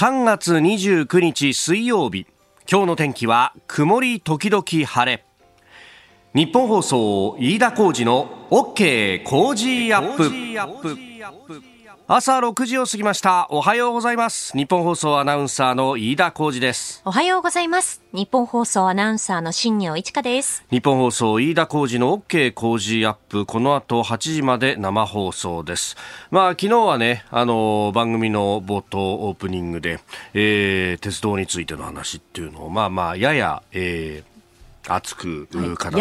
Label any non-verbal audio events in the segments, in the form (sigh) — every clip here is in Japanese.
3月29日水曜日。今日の天気は曇り時々晴れ。日本放送飯田浩二の OK 工事アップ。朝6時を過ぎました。おはようございます。日本放送アナウンサーの飯田浩二です。おはようございます。日本放送アナウンサーの新業一華です。日本放送飯田浩二の OK 工事アップ。この後8時まで生放送です。まあ昨日はねあの番組の冒頭オープニングで、えー、鉄道についての話っていうのをまあまあやや、えー熱く語ったと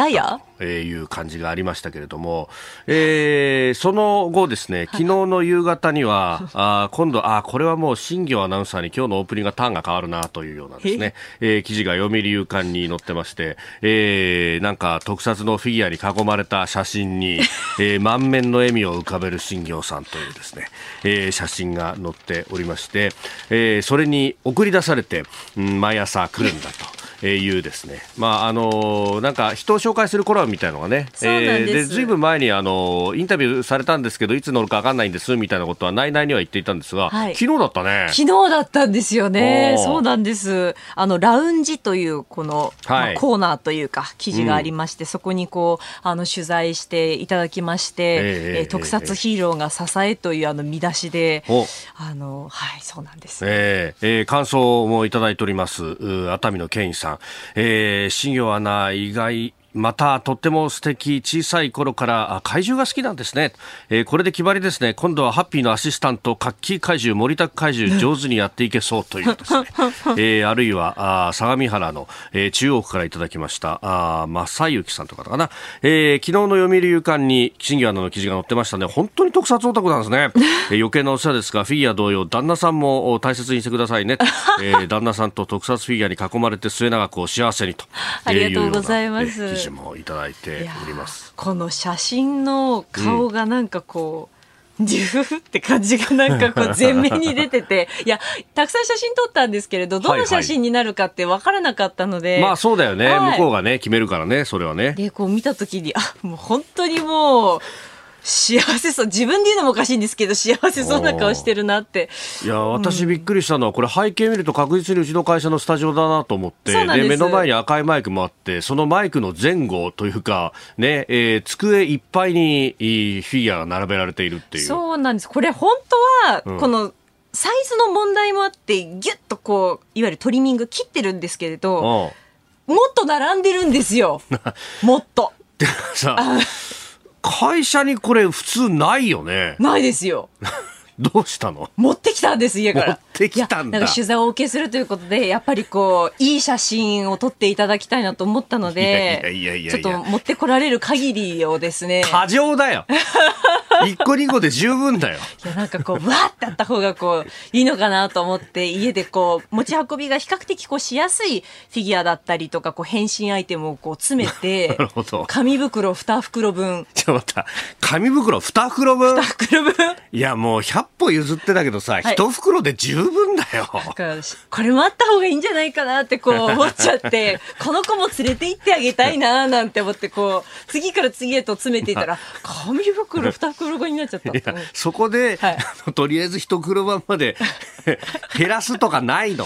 い。う感じがありましたけれども、えー、その後ですね、昨日の夕方には、(laughs) あ今度、あこれはもう新業アナウンサーに今日のオープニングがターンが変わるなというようなですね、えー、記事が読売夕刊に載ってまして、えー、なんか特撮のフィギュアに囲まれた写真に、(laughs) えー、満面の笑みを浮かべる新業さんというですね、えー、写真が載っておりまして、えー、それに送り出されて、うん、毎朝来るんだと。えー、いうですね、まああのなんか人を紹介するコラムみたいのがね、えー、でずいぶん前にあのインタビューされたんですけどいつ乗るか分かんないんですみたいなことは内々には言っていたんですが、はい、昨日だったね。昨日だったんですよね。そうなんです。あのラウンジというこの、はい、まあ、コーナーというか記事がありまして、うん、そこにこうあの取材していただきまして、えー、えー、特撮ヒーローが支えというあの見出しで、あのはいそうなんです。えー、えー、感想もいただいております。熱海のケインさん。えー、新業アナ意外またとっても素敵小さい頃から怪獣が好きなんですね、えー、これで決まりですね。今度はハッピーのアシスタントカッキー怪獣森田怪獣上手にやっていけそうというですね、(laughs) えー、あるいはあ相模原の、えー、中央区からいただきましたあ正幸さんとかかな、えー、昨日の読売夕刊に新業アナの記事が載ってましたね本当に特撮オタクなんですね、(laughs) えー、余計なお世話ですがフィギュア同様旦那さんも大切にしてくださいね、(laughs) えー、旦那さんと特撮フィギュアに囲まれて末永くお幸せにと、ありがとうございます、ジもいただいておりますこの写真の顔がなんかこう、うん、ジューって感じがなんかこう (laughs) 前面に出てて、いや、たくさん写真撮ったんですけれど、どの写真になるかって分からなかったので。はいはい、まあそうだよね、はい、向こうがね、決めるからね、それはね。で、こう見たときに、あ、もう本当にもう、幸せそう。自分で言うのもおかしいんですけど幸せそうな顔してるなって。いや私びっくりしたのはこれ背景見ると確実にうちの会社のスタジオだなと思って。で目の前に赤いマイクもあってそのマイクの前後というかね、えー、机いっぱいにフィギュアが並べられているっていう。そうなんです。これ本当はこの、サイズの問題もあってギュッとこういわゆるトリミング切ってるんですけれどもっと並んでるんですよ。(laughs) もっと。さ会社にこれ普通ないよね。ないですよ。(laughs) どうしたの？持ってきたんです家から持ってきたんだなんか取材をお受けするということでやっぱりこういい写真を撮っていただきたいなと思ったのでちょっと持ってこられる限りをですね過剰だよ (laughs) 一個二個で十分だよ。いや、なんかこう、わーってあった方がこう、いいのかなと思って、家でこう、持ち運びが比較的こう、しやすいフィギュアだったりとか、こう、変身アイテムをこう、詰めて。(laughs) 紙袋2袋分。ちょっと待った。紙袋2袋分 ?2 袋分いや、もう100歩譲ってたけどさ、はい、1袋で十分だよ。これもあった方がいいんじゃないかなってこう、思っちゃって、(laughs) この子も連れて行ってあげたいななんて思って、こう、次から次へと詰めていたら、紙袋2袋袋になっちゃった。そこで、はい、とりあえず一車まで (laughs) 減らすとかないの。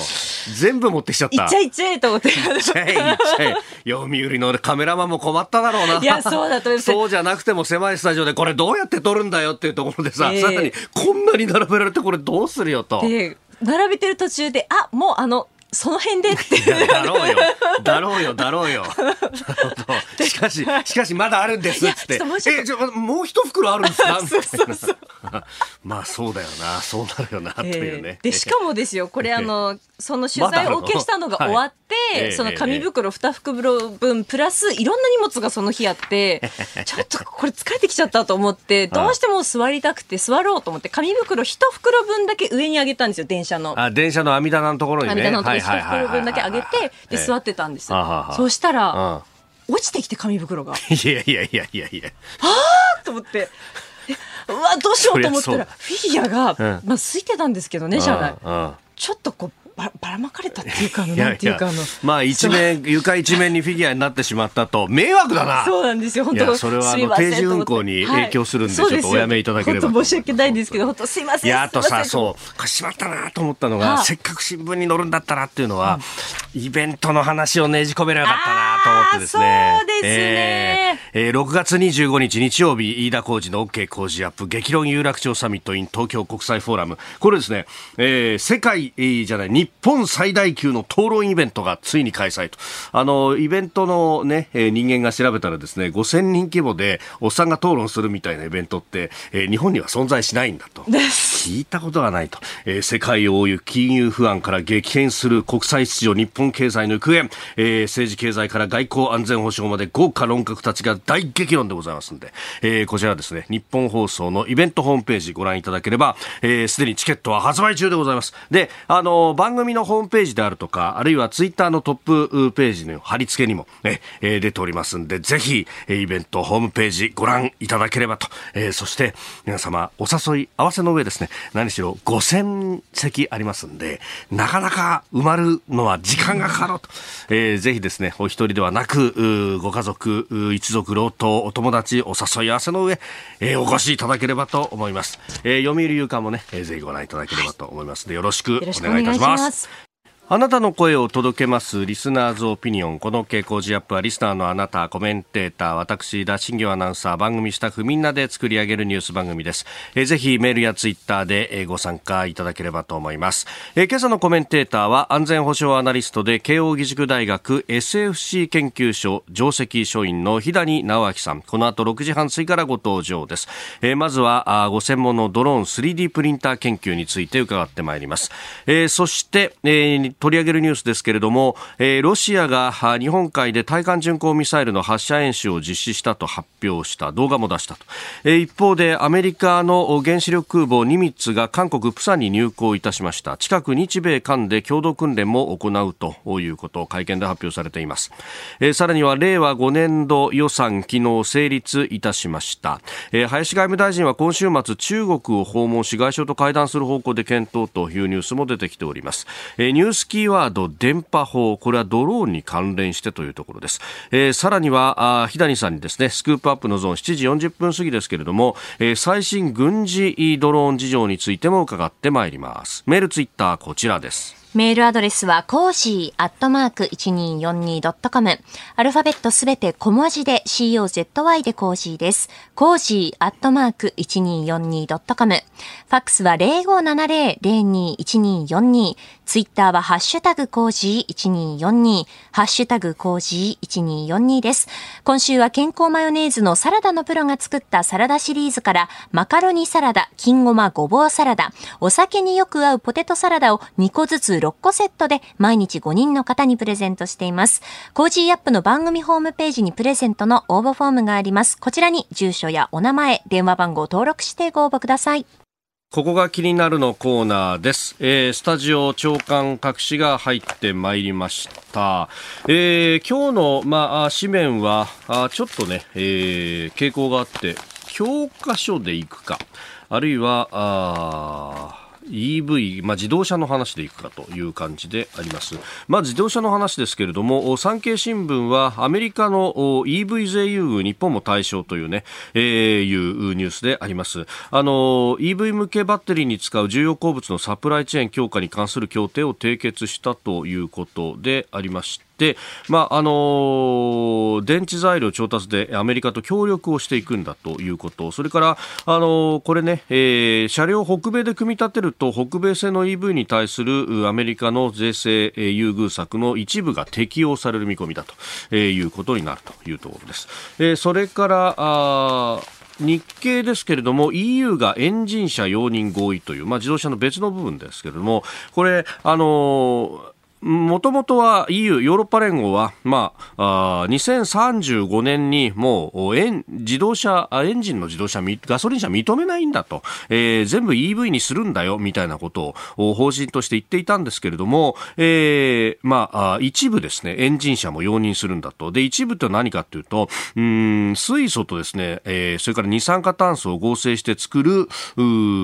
全部持ってきちゃった。いっちゃいっちゃいと思って。いっちゃいっちゃい。読売のカメラマンも困っただろうな。いや、そうだとそうじゃなくても狭いスタジオでこれどうやって撮るんだよっていうところでさ、えー、さらにこんなに並べられてこれどうするよと。並べてる途中で、あ、もうあの、その辺でってだろうよだろうよだろうよ。(laughs) しかししかしまだあるんですっつってえじゃもう一袋あるんですか？まあそうだよな。そうなるよな、というね。でしかもですよこれあのその取材を受けしたのが終わって、はい、その紙袋2袋分プラスいろんな荷物がその日あって (laughs) ちょっとこれ疲れてきちゃったと思ってどうしても座りたくて座ろうと思って紙袋1袋分だけ上に上げたんですよ電車の。あ電車の網棚のところにね。網棚のところに1袋分だけ上げてで座ってたんですそうしたら落ちてきて紙袋が。(laughs) いやいやいやいやいや。はあと思って。うわどうしようと思ったらフィギュアが、まあ空いてたんですけどね車内。ちょっとこうばばらまかれたっていうか、なんていうか、あの、まあ一面、床一面にフィギュアになってしまったと、迷惑だな。そうなんですよ、本当それはあの定時運行に影響するんで、ちょっとおやめいただければ。申し訳ないんですけど、本当すいません。いや、あとさ、そう、しまったなと思ったのが、せっかく新聞に載るんだったらっていうのは、イベントの話をねじ込めればよかったなと思ってですね。そうですね。えー、6月25日日曜日、飯田浩二の OK 工事アップ、激論有楽町サミット in 東京国際フォーラム。これですね、えー、世界、えー、じゃない、日本最大級の討論イベントがついに開催と。あの、イベントのね、え、人間が調べたらですね、5000人規模でおっさんが討論するみたいなイベントって、えー、日本には存在しないんだと。聞いたことがないと。えー、世界を覆う金融不安から激変する国際秩序、日本経済の行方、えー、政治経済から外交安全保障まで豪華論客たちが大激論でございますんで、えー、こちらですね、日本放送のイベントホームページご覧いただければ、す、えー、で、にチケットは発売中でございます。で、あの、番組のホームページであるとか、あるいはツイッターのトップページの貼り付けにもね、えー、出ておりますんで、ぜひ、イベントホームページご覧いただければと、えー、そして皆様お誘い合わせの上ですね、何しろ5000席ありますんで、なかなか埋まるのは時間がかかると、えー、ぜひですね、お一人ではなく、ご家族、一族、老頭、お友達、お誘い合わせの上、えー、お越しいただければと思います。えー、読売有刊もね、えー、ぜひご覧いただければと思いますので、よろしくお願いいたします。あなたの声を届けますリスナーズオピニオン。この傾向ジアップはリスナーのあなた、コメンテーター、私、田新業アナウンサー、番組スタッフみんなで作り上げるニュース番組です。え、ぜひメールやツイッターで、ご参加いただければと思います。え、今朝のコメンテーターは安全保障アナリストで慶應義塾大学 SFC 研究所上席書院の日谷直明さん。この後6時半過ぎからご登場です。え、まずはあご専門のドローン 3D プリンター研究について伺ってまいります。えー、そして、えー、取り上げるニュースですけれども、えー、ロシアが日本海で対艦巡航ミサイルの発射演習を実施したと発表した動画も出したと、えー、一方でアメリカの原子力空母ニミッツが韓国プサンに入港いたしました。近く日米韓で共同訓練も行うということを会見で発表されています、えー、さらには令和5年度予算昨日成立いたしました、えー、林外務大臣は今週末中国を訪問し外相と会談する方向で検討というニュースも出てきております、えー、ニュースキーワード電波法これはドローンに関連してというところです、えー、さらにはあ部谷さんにですねスクープアップのゾーン7時40分過ぎですけれども、えー、最新軍事ドローン事情についても伺ってまいりますメールツイッターこちらですメールアドレスは、コージーアットマーク 1242.com。アルファベットすべて小文字で COZY でコージーです。コージーアットマーク 1242.com。ファックスは0570-021242。ツイッターはハッシュタグコージー1242。ハッシュタグコージー1242です。今週はケンコーマヨネーズのサラダのプロが作ったサラダシリーズから、マカロニサラダ、金ごまごぼうサラダ、お酒によく合うポテトサラダを2個ずつ6個セットで毎日5人の方にプレゼントしています。コージーアップの番組ホームページにプレゼントの応募フォームがあります。こちらに住所やお名前、電話番号を登録してご応募ください。ここが気になるのコーナーです。えー、スタジオ長官隠しが入ってまいりました。えー、今日の、まあ、紙面は、あちょっとね、えー、傾向があって、教科書で行くか、あるいは、あ EV、まあ、自動車の話でいくかという感じであります。まあ、自動車の話ですけれども、産経新聞はアメリカの EV 税優遇、日本も対象というね、えー、いうニュースであります。あの、EV 向けバッテリーに使う重要鉱物のサプライチェーン強化に関する協定を締結したということでありまして、で、まああの電池材料調達でアメリカと協力をしていくんだということ、それから、あのこれね、えー、車両を北米で組み立てると北米製の EV に対するアメリカの税制優遇策の一部が適用される見込みだということになるというところです。えー、それからあ日経ですけれども EU がエンジン車容認合意という、まあ、自動車の別の部分ですけれどもこれ、あのもともとは EU、ヨーロッパ連合は、まあ、あ2035年にもうエン自動車、エンジンの自動車、ガソリン車認めないんだと、えー、全部 EV にするんだよ、みたいなことを方針として言っていたんですけれども、えー、まあ、一部ですね、エンジン車も容認するんだと。で、一部って何かというと、うん、水素とですね、えー、それから二酸化炭素を合成して作る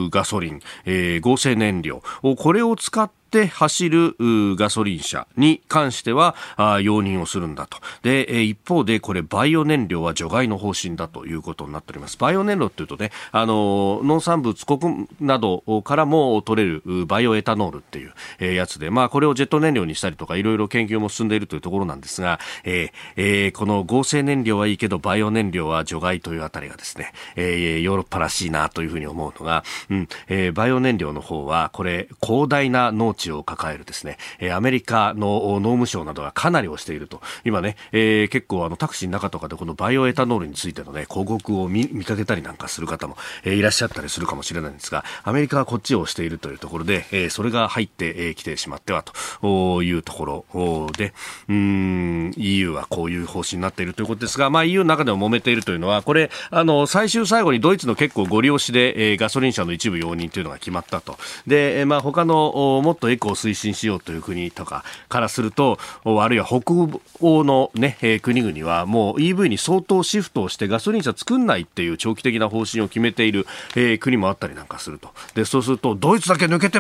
ガソリン、えー、合成燃料、これを使って、て走るガソリン車に関しては容認をするんだと。で、一方でこれバイオ燃料は除外の方針だということになっております。バイオ燃料っていうとね、あの、農産物国などからも取れるバイオエタノールっていうやつで、まあこれをジェット燃料にしたりとかいろいろ研究も進んでいるというところなんですが、えーえー、この合成燃料はいいけどバイオ燃料は除外というあたりがですね、えー、ヨーロッパらしいなというふうに思うのが、うんえー、バイオ燃料の方はこれ広大な農地を抱えるですね、えー、アメリカの農務省などがかなり推していると。今ね、えー、結構あのタクシーの中とかでこのバイオエタノールについてのね広告を見見かけたりなんかする方も、えー、いらっしゃったりするかもしれないんですがアメリカはこっちをしているというところで、えー、それが入ってき、てしまってはというところでうん EU はこういう方針になっているということですが、まあ、EU の中でも揉めているというのはこれあの最終最後にドイツの結構ご利用しで、えー、ガソリン車の一部容認というのが決まったと。で、まあ、他のもっとエコを推進しようという国とかからするとあるいは北欧の、ね、え、国々はもう EV に相当シフトをしてガソリン車作んないっていう長期的な方針を決めている、えー、国もあったりなんかすると。でそうするとドイツだけ抜けて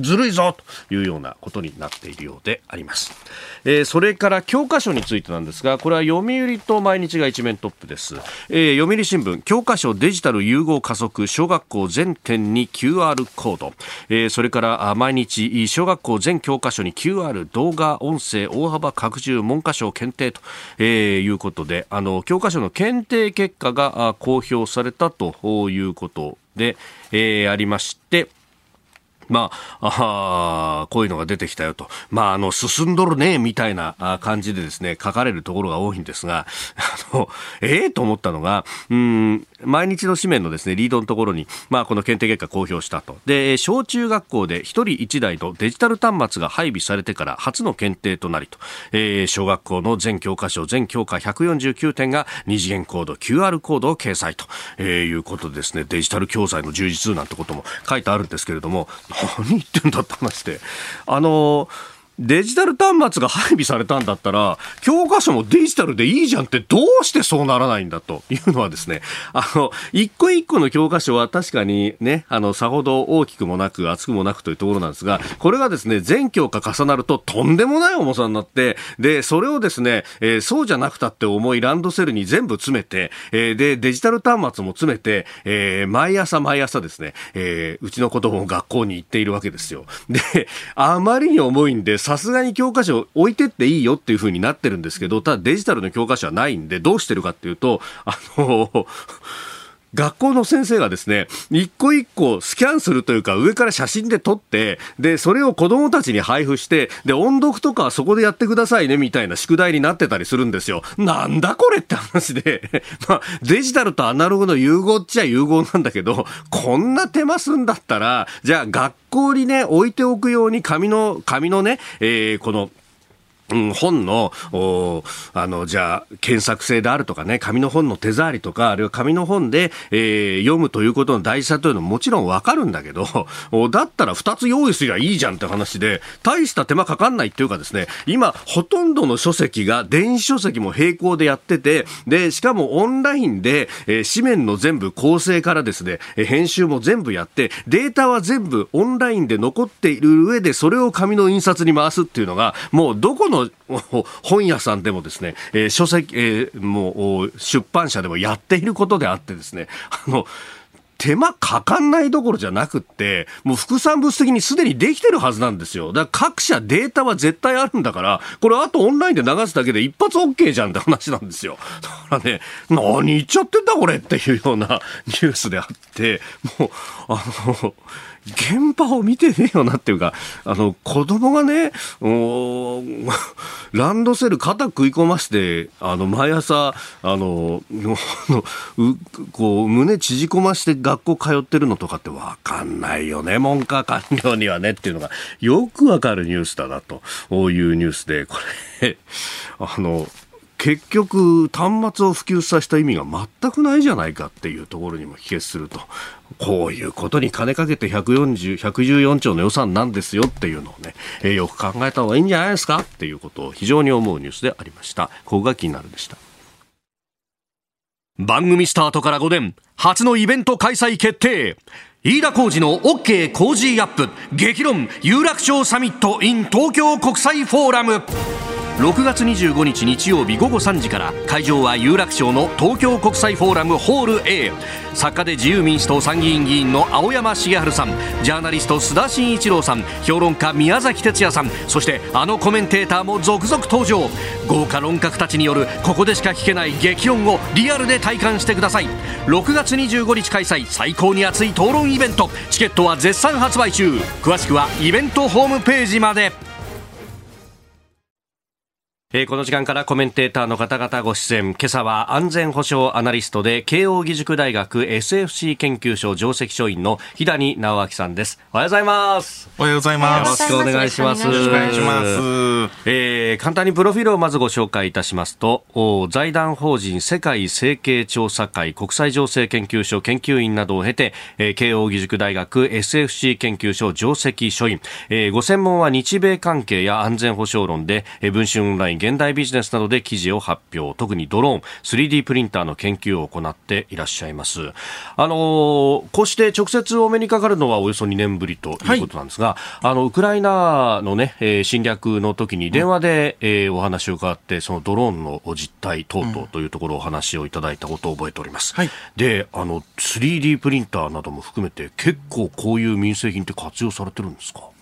ずるいぞというようなことになっているようであります、えー、それから教科書についてなんですがこれは読売と毎日が一面トップです、えー、読売新聞教科書デジタル融合加速小学校全店に QR コード、えー、それから毎日小学校全教科書に QR 動画音声大幅拡充文科省検定と、えー、いうことであの教科書の検定結果が公表されたということで、えー、ありましてまあ、あこういうのが出てきたよと。まあ、あの、進んどるね、みたいな感じでですね、書かれるところが多いんですが、(laughs) あの、ええー、と思ったのが、うん、毎日の紙面のですね、リードのところに、まあ、この検定結果公表したと。で、小中学校で1人1台のデジタル端末が配備されてから初の検定となりと、えー、小学校の全教科書、全教科149点が二次元コード、QR コードを掲載と、えー、いうことでですね、デジタル教材の充実なんてことも書いてあるんですけれども、何言ってんだって話で。あのデジタル端末が配備されたんだったら、教科書もデジタルでいいじゃんってどうしてそうならないんだというのはですね、あの、一個一個の教科書は確かにね、あの、さほど大きくもなく厚くもなくというところなんですが、これがですね、全教科重なるととんでもない重さになって、で、それをですね、えー、そうじゃなくたって重いランドセルに全部詰めて、えー、で、デジタル端末も詰めて、えー、毎朝毎朝ですね、えー、うちの子供も学校に行っているわけですよ。で、あまりに重いんです、さすがに教科書置いてっていいよっていうふうになってるんですけど、ただデジタルの教科書はないんで、どうしてるかっていうと、あの、学校の先生がですね、一個一個スキャンするというか、上から写真で撮って、で、それを子供たちに配布して、で、音読とかはそこでやってくださいね、みたいな宿題になってたりするんですよ。なんだこれって話で、(laughs) まあ、デジタルとアナログの融合っちゃ融合なんだけど、こんな手間すんだったら、じゃあ学校にね、置いておくように紙の、紙のね、えー、この、うん、本の、あの、じゃあ、検索性であるとかね、紙の本の手触りとか、あるいは紙の本で、えー、読むということの大事さというのももちろんわかるんだけど、(laughs) だったら2つ用意すりゃいいじゃんって話で、大した手間かかんないっていうかですね、今、ほとんどの書籍が電子書籍も並行でやってて、で、しかもオンラインで、えー、紙面の全部構成からですね、編集も全部やって、データは全部オンラインで残っている上で、それを紙の印刷に回すっていうのが、もうどこの本屋さんでもですね、えー、書籍、えー、もう出版社でもやっていることであってですね、あの、手間かかんないどころじゃなくって、もう副産物的にすでにできてるはずなんですよ。だから各社データは絶対あるんだから、これあとオンラインで流すだけで一発 OK じゃんって話なんですよ。だからね、何言っちゃってんだこれっていうようなニュースであって、もう、あの、現場を見てねえよなっていうか、あの、子供がね、(laughs) ランドセル肩食い込まして、あの、毎朝、あの、(laughs) うこう、胸縮こまして学校通ってるのとかってわかんないよね、文科官僚にはねっていうのが、よくわかるニュースだな、というニュースで、これ、(laughs) あの、結局、端末を普及させた意味が全くないじゃないかっていうところにも帰結すると。こういうことに金かけて140、114兆の予算なんですよっていうのをね、えー、よく考えた方がいいんじゃないですかっていうことを非常に思うニュースでありました。ここが気になるでした。番組スタートから5年、初のイベント開催決定飯田浩二の OK 工事アップ激論有楽町サミット in 東京国際フォーラム6月25日日曜日午後3時から会場は有楽町の東京国際フォーラムホール A 作家で自由民主党参議院議員の青山茂春さんジャーナリスト須田慎一郎さん評論家宮崎哲也さんそしてあのコメンテーターも続々登場。豪華論客たちによるここでしか聞けない激論をリアルで体感してください。6月25日開催最高に熱い討論イベント。チケットは絶賛発売中。詳しくはイベントホームページまで。えー、この時間からコメンテーターの方々ご出演。今朝は安全保障アナリストで慶応義塾大学 SFC 研究所上席書院の日谷直明さんです。おはようございます。おはようございます。よろしくお願いします。よろしくお願いします。えー、簡単にプロフィールをまずご紹介いたしますと、財団法人世界政経調査会国際情勢研究所研究員などを経て、えー、慶応義塾大学 SFC 研究所上席書院、えー、ご専門は日米関係や安全保障論で、えー、文春オンライン現代ビジネスなどで記事を発表。特にドローン 3D プリンターの研究を行っていらっしゃいます。あのこうして直接お目にかかるのはおよそ2年ぶりということなんですが、はい、あのウクライナのね、えー、侵略の時に電話で、うん、えー、お話を伺ってそのドローンの実態等々というところをお話をいただいたことを覚えております、はい、であの 3D プリンターなども含めて結構こういう民生品って活用されてるんですか？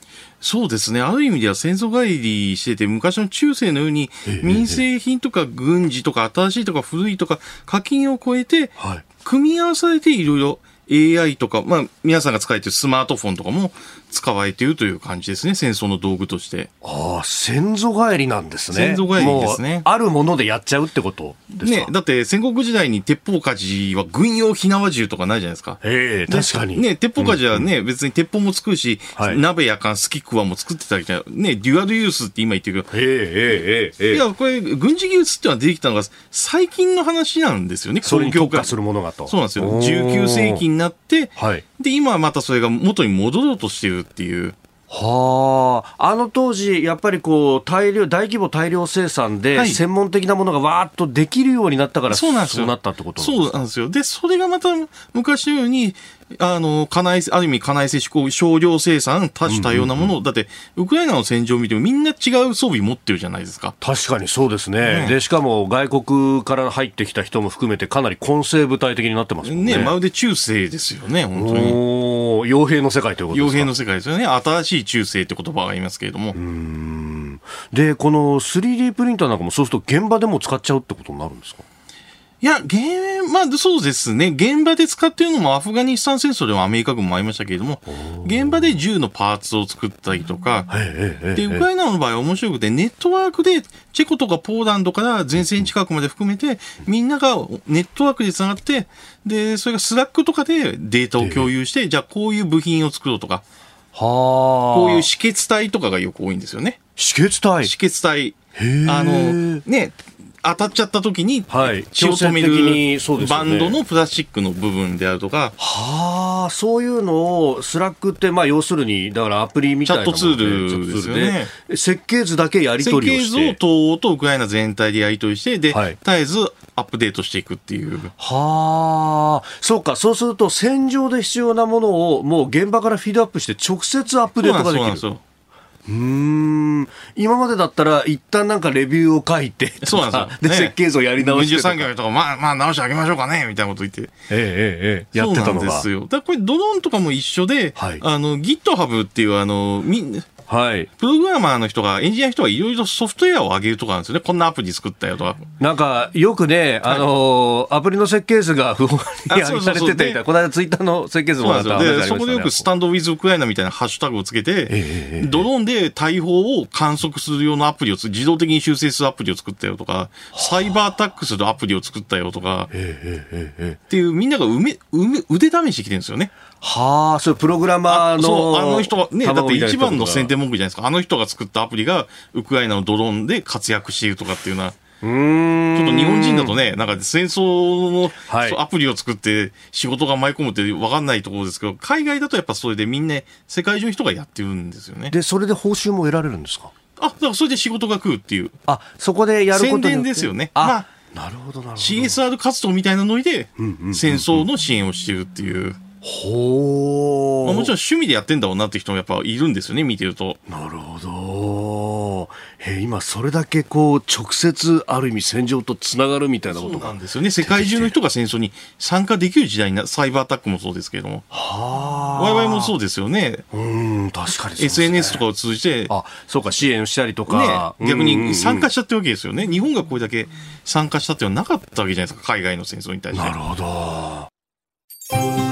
そうですね。ある意味では戦争帰りしてて、昔の中世のように民生品とか軍事とか新しいとか古いとか課金を超えて、組み合わされていろいろ AI とか、まあ、皆さんが使えてるスマートフォンとかも使われているという感じですね、戦争の道具として。ああ、先祖返りなんですね。先祖返りですね。あるものでやっちゃうってことですか？ね、だって戦国時代に鉄砲鍛冶は軍用火縄銃とかないじゃないですか。ええ確かに。ね、鉄砲鍛冶はね、うん、別に鉄砲も作るし、はい、鍋やかん、スキックはもう作ってたわけじゃね、デュアルユースって今言ってるけど。ええええええいや、これ、軍事技術ってのは出てきたのが最近の話なんですよね、それに特化するものがと。そうなんですよ。19世紀になって、はい、で、今はまたそれが元に戻ろうとしてるっていう。はあ、あの当時、やっぱりこう大量大規模大量生産で、専門的なものがわーっとできるようになったから、そうなったってことそうなんですよ。で、それがまた昔のように、あの、家内、ある意味家内接種少量生産、多種多様なもの、だって、ウクライナの戦場を見てもみんな違う装備持ってるじゃないですか。確かにそうですね。ねで、しかも外国から入ってきた人も含めてかなり混成部隊的になってますもんね。ね、まるで中世ですよね、本当に。お傭兵の世界ということですか？傭兵の世界ですよね。新しい中世って言葉がありますけれども。で、この 3D プリンターなんかもそうすると現場でも使っちゃうってことになるんですか？いや、現、まあそうですね。現場で使っているのもアフガニスタン戦争でもアメリカ軍もありましたけれども、現場で銃のパーツを作ったりとか、で、ウクライナの場合は面白くて、ネットワークでチェコとかポーランドから前線近くまで含めて、みんながネットワークで繋がって、で、それが Slack とかでデータを共有して、じゃあこういう部品を作ろうとか、はこういう止血帯とかがよく多いんですよね。止血帯止血帯。あの、ね、当たっちゃった時に、はい、血を止めるバンドのプラスチックの部分であるとか。はあ、そういうのを、 Slack って、まあ、要するに、だからアプリみたいなチャットツールですよね。設計図だけやり取りをして。設計図を東欧とウクライナ全体でやり取りして、で、はい、絶えずアップデートしていくっていう。はあ、そうか、そうすると、戦場で必要なものを、もう現場からフィードアップして、直接アップデートができる。そうなん今までだったら一旦なんかレビューを書いてそうなんですよ、で、設計図をやり直してとか。とかまあまあ直してあげましょうかねみたいなこと言って。ええええやってたのが。そうなんですよ。だこれドローンとかも一緒で、はい、あの GitHub っていうあのみはい。プログラマーの人が、エンジニアの人がいろいろソフトウェアを上げるとかなんですよね。こんなアプリ作ったよとか。なんか、よくね、あのー、アプリの設計図が不法に上げされてていた。この間ツイッターの設計図もあったで、そこでよくスタンドウィズウクライナみたいなハッシュタグをつけて、えー、ドローンで大砲を観測するようなアプリを、自動的に修正するアプリを作ったよとか、サイバーアタックするアプリを作ったよとか、っていう、みんながめ、腕試してきてるんですよね。はあ、それプログラマーの。そう、あの人ね、だって一番の宣伝文句じゃないですか。あの人が作ったアプリが、ウクライナのドローンで活躍しているとかっていうのは。うんちょっと日本人だとね、なんか戦争の、はい、アプリを作って仕事が舞い込むって分かんないところですけど、海外だとやっぱそれでみんな、世界中の人がやってるんですよね。で、それで報酬も得られるんですか？あ、だからそれで仕事が食うっていう。あ、そこでやること宣伝ですよね。あ、まあ、なるほど、なるほど。CSR 活動みたいなノリで、戦争の支援をしてるっていう。ほまあ、もちろん趣味でやってんだろうなって人もやっぱいるんですよね、見てると。なるほど。え今それだけこう直接ある意味戦場とつながるみたいなことなんですよね。世界中の人が戦争に参加できる時代にな、サイバーアタックもそうですけれども。はあ。ワイワイもそうですよね。うん、確かに、ね、SNS とかを通じて。あ、そうか、支援したりとか。ね、逆に参加しちゃってるわけですよね。日本がこれだけ参加したっていうのはなかったわけじゃないですか、海外の戦争に対して。なるほど。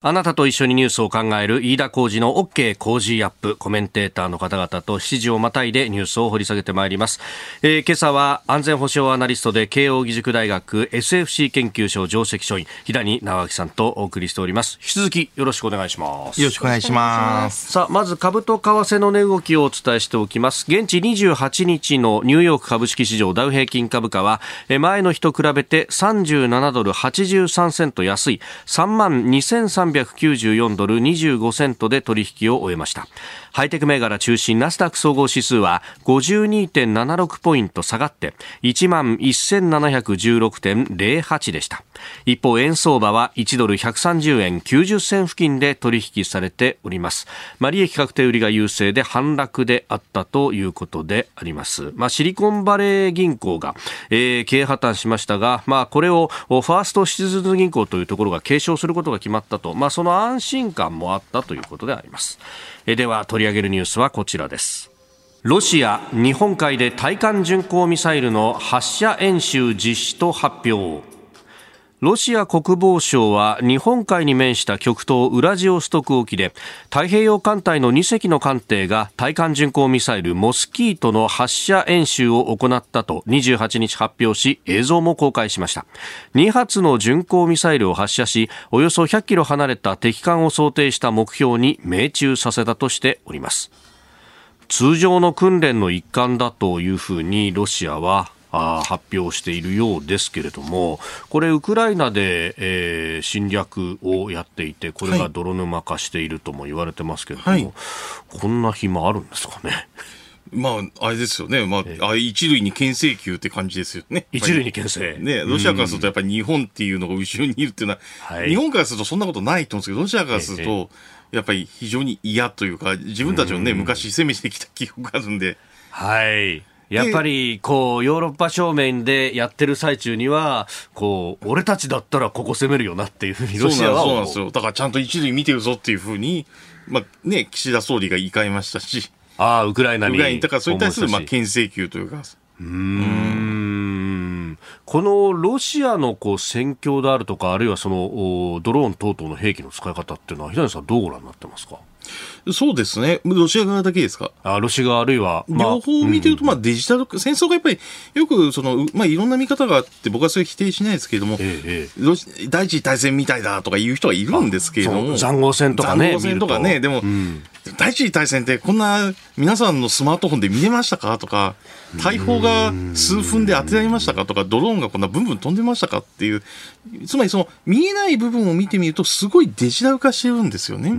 あなたと一緒にニュースを考える飯田浩二の OK 工事アップ。コメンテーターの方々と7時をまたいでニュースを掘り下げてまいります、えー、今朝は安全保障アナリストで慶應義塾大学 SFC 研究所上席所員平に直明さんとお送りしております。引き続きよろしくお願いします。よろしくお願いします。さあまず株と為替の値動きをお伝えしておきます。現地28日のニューヨーク株式市場ダウ平均株価は前の日と比べて37ドル83セント安い3万2300 394ドル25セントで取引を終えました。ハイテク銘柄中心ナスダック総合指数は52.76ポイント下がって1万1716.08でした。一方円相場は1ドル130円90銭付近で取引されております、まあ、利益確定売りが優勢で反落であったということであります、まあ、シリコンバレー銀行が、えー、経営破綻しましたが、まあ、これをファーストシチズン銀行というところが継承することが決まったと、まあ、その安心感もあったということであります。えでは取り上げるニュースはこちらです。ロシア日本海で対艦巡航ミサイルの発射演習実施と発表。ロシア国防省は日本海に面した極東ウラジオストク沖で太平洋艦隊の2隻の艦艇が対艦巡航ミサイルモスキートの発射演習を行ったと28日発表し映像も公開しました。2発の巡航ミサイルを発射しおよそ100キロ離れた敵艦を想定した目標に命中させたとしております。通常の訓練の一環だというふうにロシアはあ発表しているようですけれども、これ、ウクライナで、えー、侵略をやっていて、これが泥沼化しているとも言われてますけれども、はい、こんな暇あるんですかね？まあ、あれですよね。まあ、あ一類に牽制球って感じですよね。一類に牽制。ね、ロシアからするとやっぱり日本っていうのが後ろにいるっていうのは、はい、日本からするとそんなことないと思うんですけど、ロシアからすると、やっぱり非常に嫌というか、自分たちをね、昔攻めてきた記憶があるんで。はい。やっぱり、こう、ヨーロッパ正面でやってる最中には、こう、俺たちだったらここ攻めるよなっていうふうにロシアはそうなんですよ。だからちゃんと一塁見てるぞっていうふうに、まあね、岸田総理が言い換えましたし。ああ、ウクライナに。ウクライナに、だからそれに対する、まあ、牽制球というか。うん。このロシアのこう戦況であるとか、あるいはそのドローン等々の兵器の使い方っていうのは、平野さん、どうご覧になってますか？そうですね。ロシア側だけですか？あロシア側あるいは、まあ、両方見てると、まあ、デジタル、戦争がやっぱり、よく、その、まあ、いろんな見方があって、僕はそれ否定しないですけれども、ええ、第一次大戦みたいだとか言う人はいるんですけれども。残壕戦とかね。残壕戦とかね。でも、うん、第一次大戦ってこんな皆さんのスマートフォンで見えましたか？とか、大砲が数分で当てられましたか？とか、ドローンがこんなブンブン飛んでましたか？っていう、つまりその見えない部分を見てみると、すごいデジタル化してるんですよね。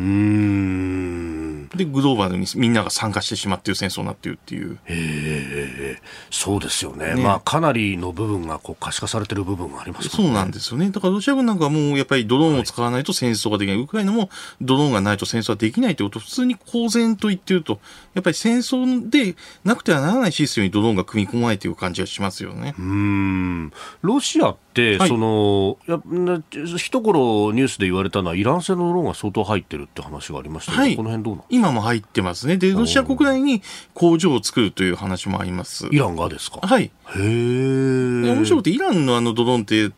で、グローバルにみんなが参加してしまっている戦争になっているっていう。へそうですよね。ねまあ、かなりの部分がこう可視化されてる部分がありますね。そうなんですよね。だからロシア軍なんかはもうやっぱりドローンを使わないと戦争ができない。はい、ウクライナもドローンがないと戦争はできないということを普通に公然と言ってると、やっぱり戦争でなくてはならないシステムにドローンが組み込まれている感じがしますよね。うん。ロシアって、はい、その、や一頃ニュースで言われたのは、イラン製のドローンが相当入ってるって話がありましたけど、はい、この辺どうなん今も入ってますね。で、ロシア国内に工場を作るという話もあります。イランがですか？はい。へえ。面白くて、イランのあのドローンって、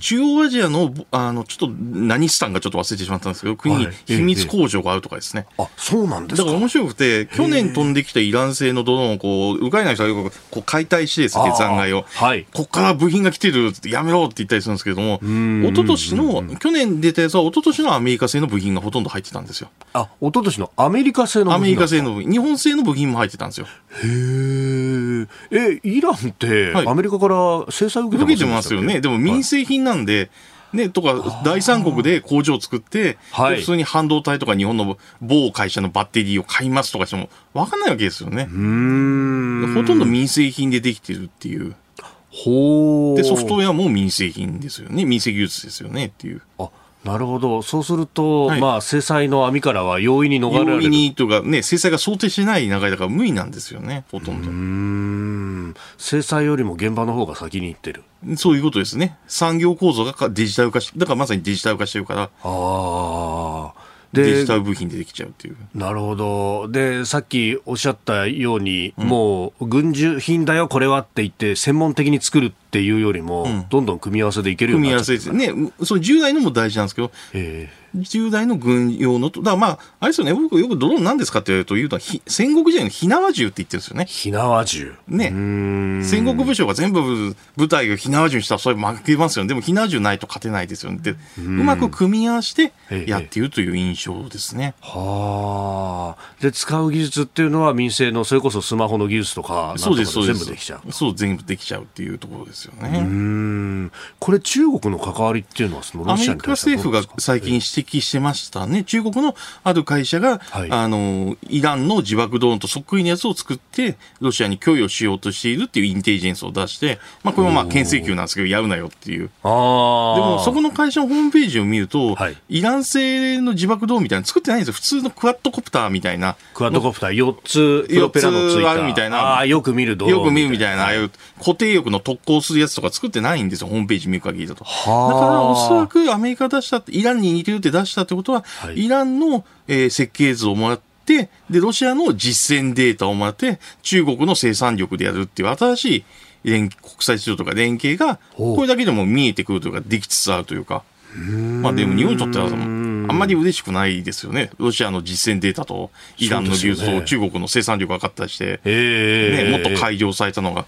中央アジアの、あの、ちょっと何スタンかちょっと忘れてしまったんですけど、国にはい秘密工場があるとかですね。あ、そうなんですか？だから面白くて、去年飛んできたイラン製のドローンをこう、ウクライナの人がこう解体してですね、残骸を。はい。こっから部品が来てるやめろって言ったりするんですけれども、ん一昨年の、去年出たやつは一昨年のアメリカ製の部品がほとんど入ってたんですよ。あ、一昨年のアメリカ製の部品アメリカ製の。の部品、日本製の部品も入ってたんですよ。へえ。え、イランって、はいアメリカから制裁受けて受けてますよね。でも民生品なんで、ね、とか、第三国で工場を作って、はいで普通に半導体とか日本の某会社のバッテリーを買いますとかしても、わかんないわけですよね。ほとんど民生品でできてるっていう。ほう。で、ソフトウェアも民生品ですよね。民生技術ですよねっていう。あ、なるほど。そうすると、はいまあ、制裁の網からは容易に逃れられる。容易にとかね、制裁が想定してない流れだから無理なんですよね、ほとんど。ん。制裁よりも現場の方が先に行ってる。そういうことですね。産業構造がかデジタル化し、だからまさにデジタル化してるから、ああ。デジでタル部品でできちゃうっていう。なるほど。で、さっきおっしゃったように、もう、軍需品だよ、これはって言って、専門的に作るっていうよりも、んどんどん組み合わせでいけるよう組み合になっちゃってわせですね。その従来のも大事なんですけど、え従来の軍用のと、だからまあ、あれですよね、僕よくドローン何ですかって言われると言うのは、ひ戦国時代の火縄銃って言ってるんですよね。火縄銃。ね戦国武将が全部部隊が火縄銃にしたらそれ負けますよね。でも火縄銃ないと勝てないですよね。で、うまく組み合わせてやっているという印象ですね。はあ。で、使う技術っていうのは民生の、それこそスマホの技術とかそうです、そうです。全部できちゃう。そう、全部できちゃうっていうところですよね。うーん。これ中国の関わりっていうのは、そのアメリカロシアに対しては政府が最近指摘してましたね。中国のある会社が、はいあの、イランの自爆ドローンとそっくりのやつを作って、ロシアに供与しようとしているっていうインテリジェンスを出して、まあこれもまあ牽制球なんですけど、やるなよっていう。ああ。でも、そこの会社のホームページを見ると、はいイラン製の自爆ドローンみたいなの作ってないんですよ。普通のクワッドコプターみたいな。クワッドコプター4つプロペラのついた。あるみたいなああ、よく見るドローンよく見るみたいな、ああいう固定翼の特攻するやつとか作ってないんですよ。ホームページ見る限りだと。だはあから、おそらくアメリカが出したって、イランに似てるって出したってことは、はいイランの、えー設計図をもらって、で、ロシアの実践データをもらって、中国の生産力でやるっていう新しい連国際市場とか連携が、これだけでも見えてくるというか、できつつあるというか。まあでも日本にとっては、あんまり嬉しくないですよね。ロシアの実践データと、イランの技術と中国の生産力が分かったりして、ええね、もっと改良されたのが、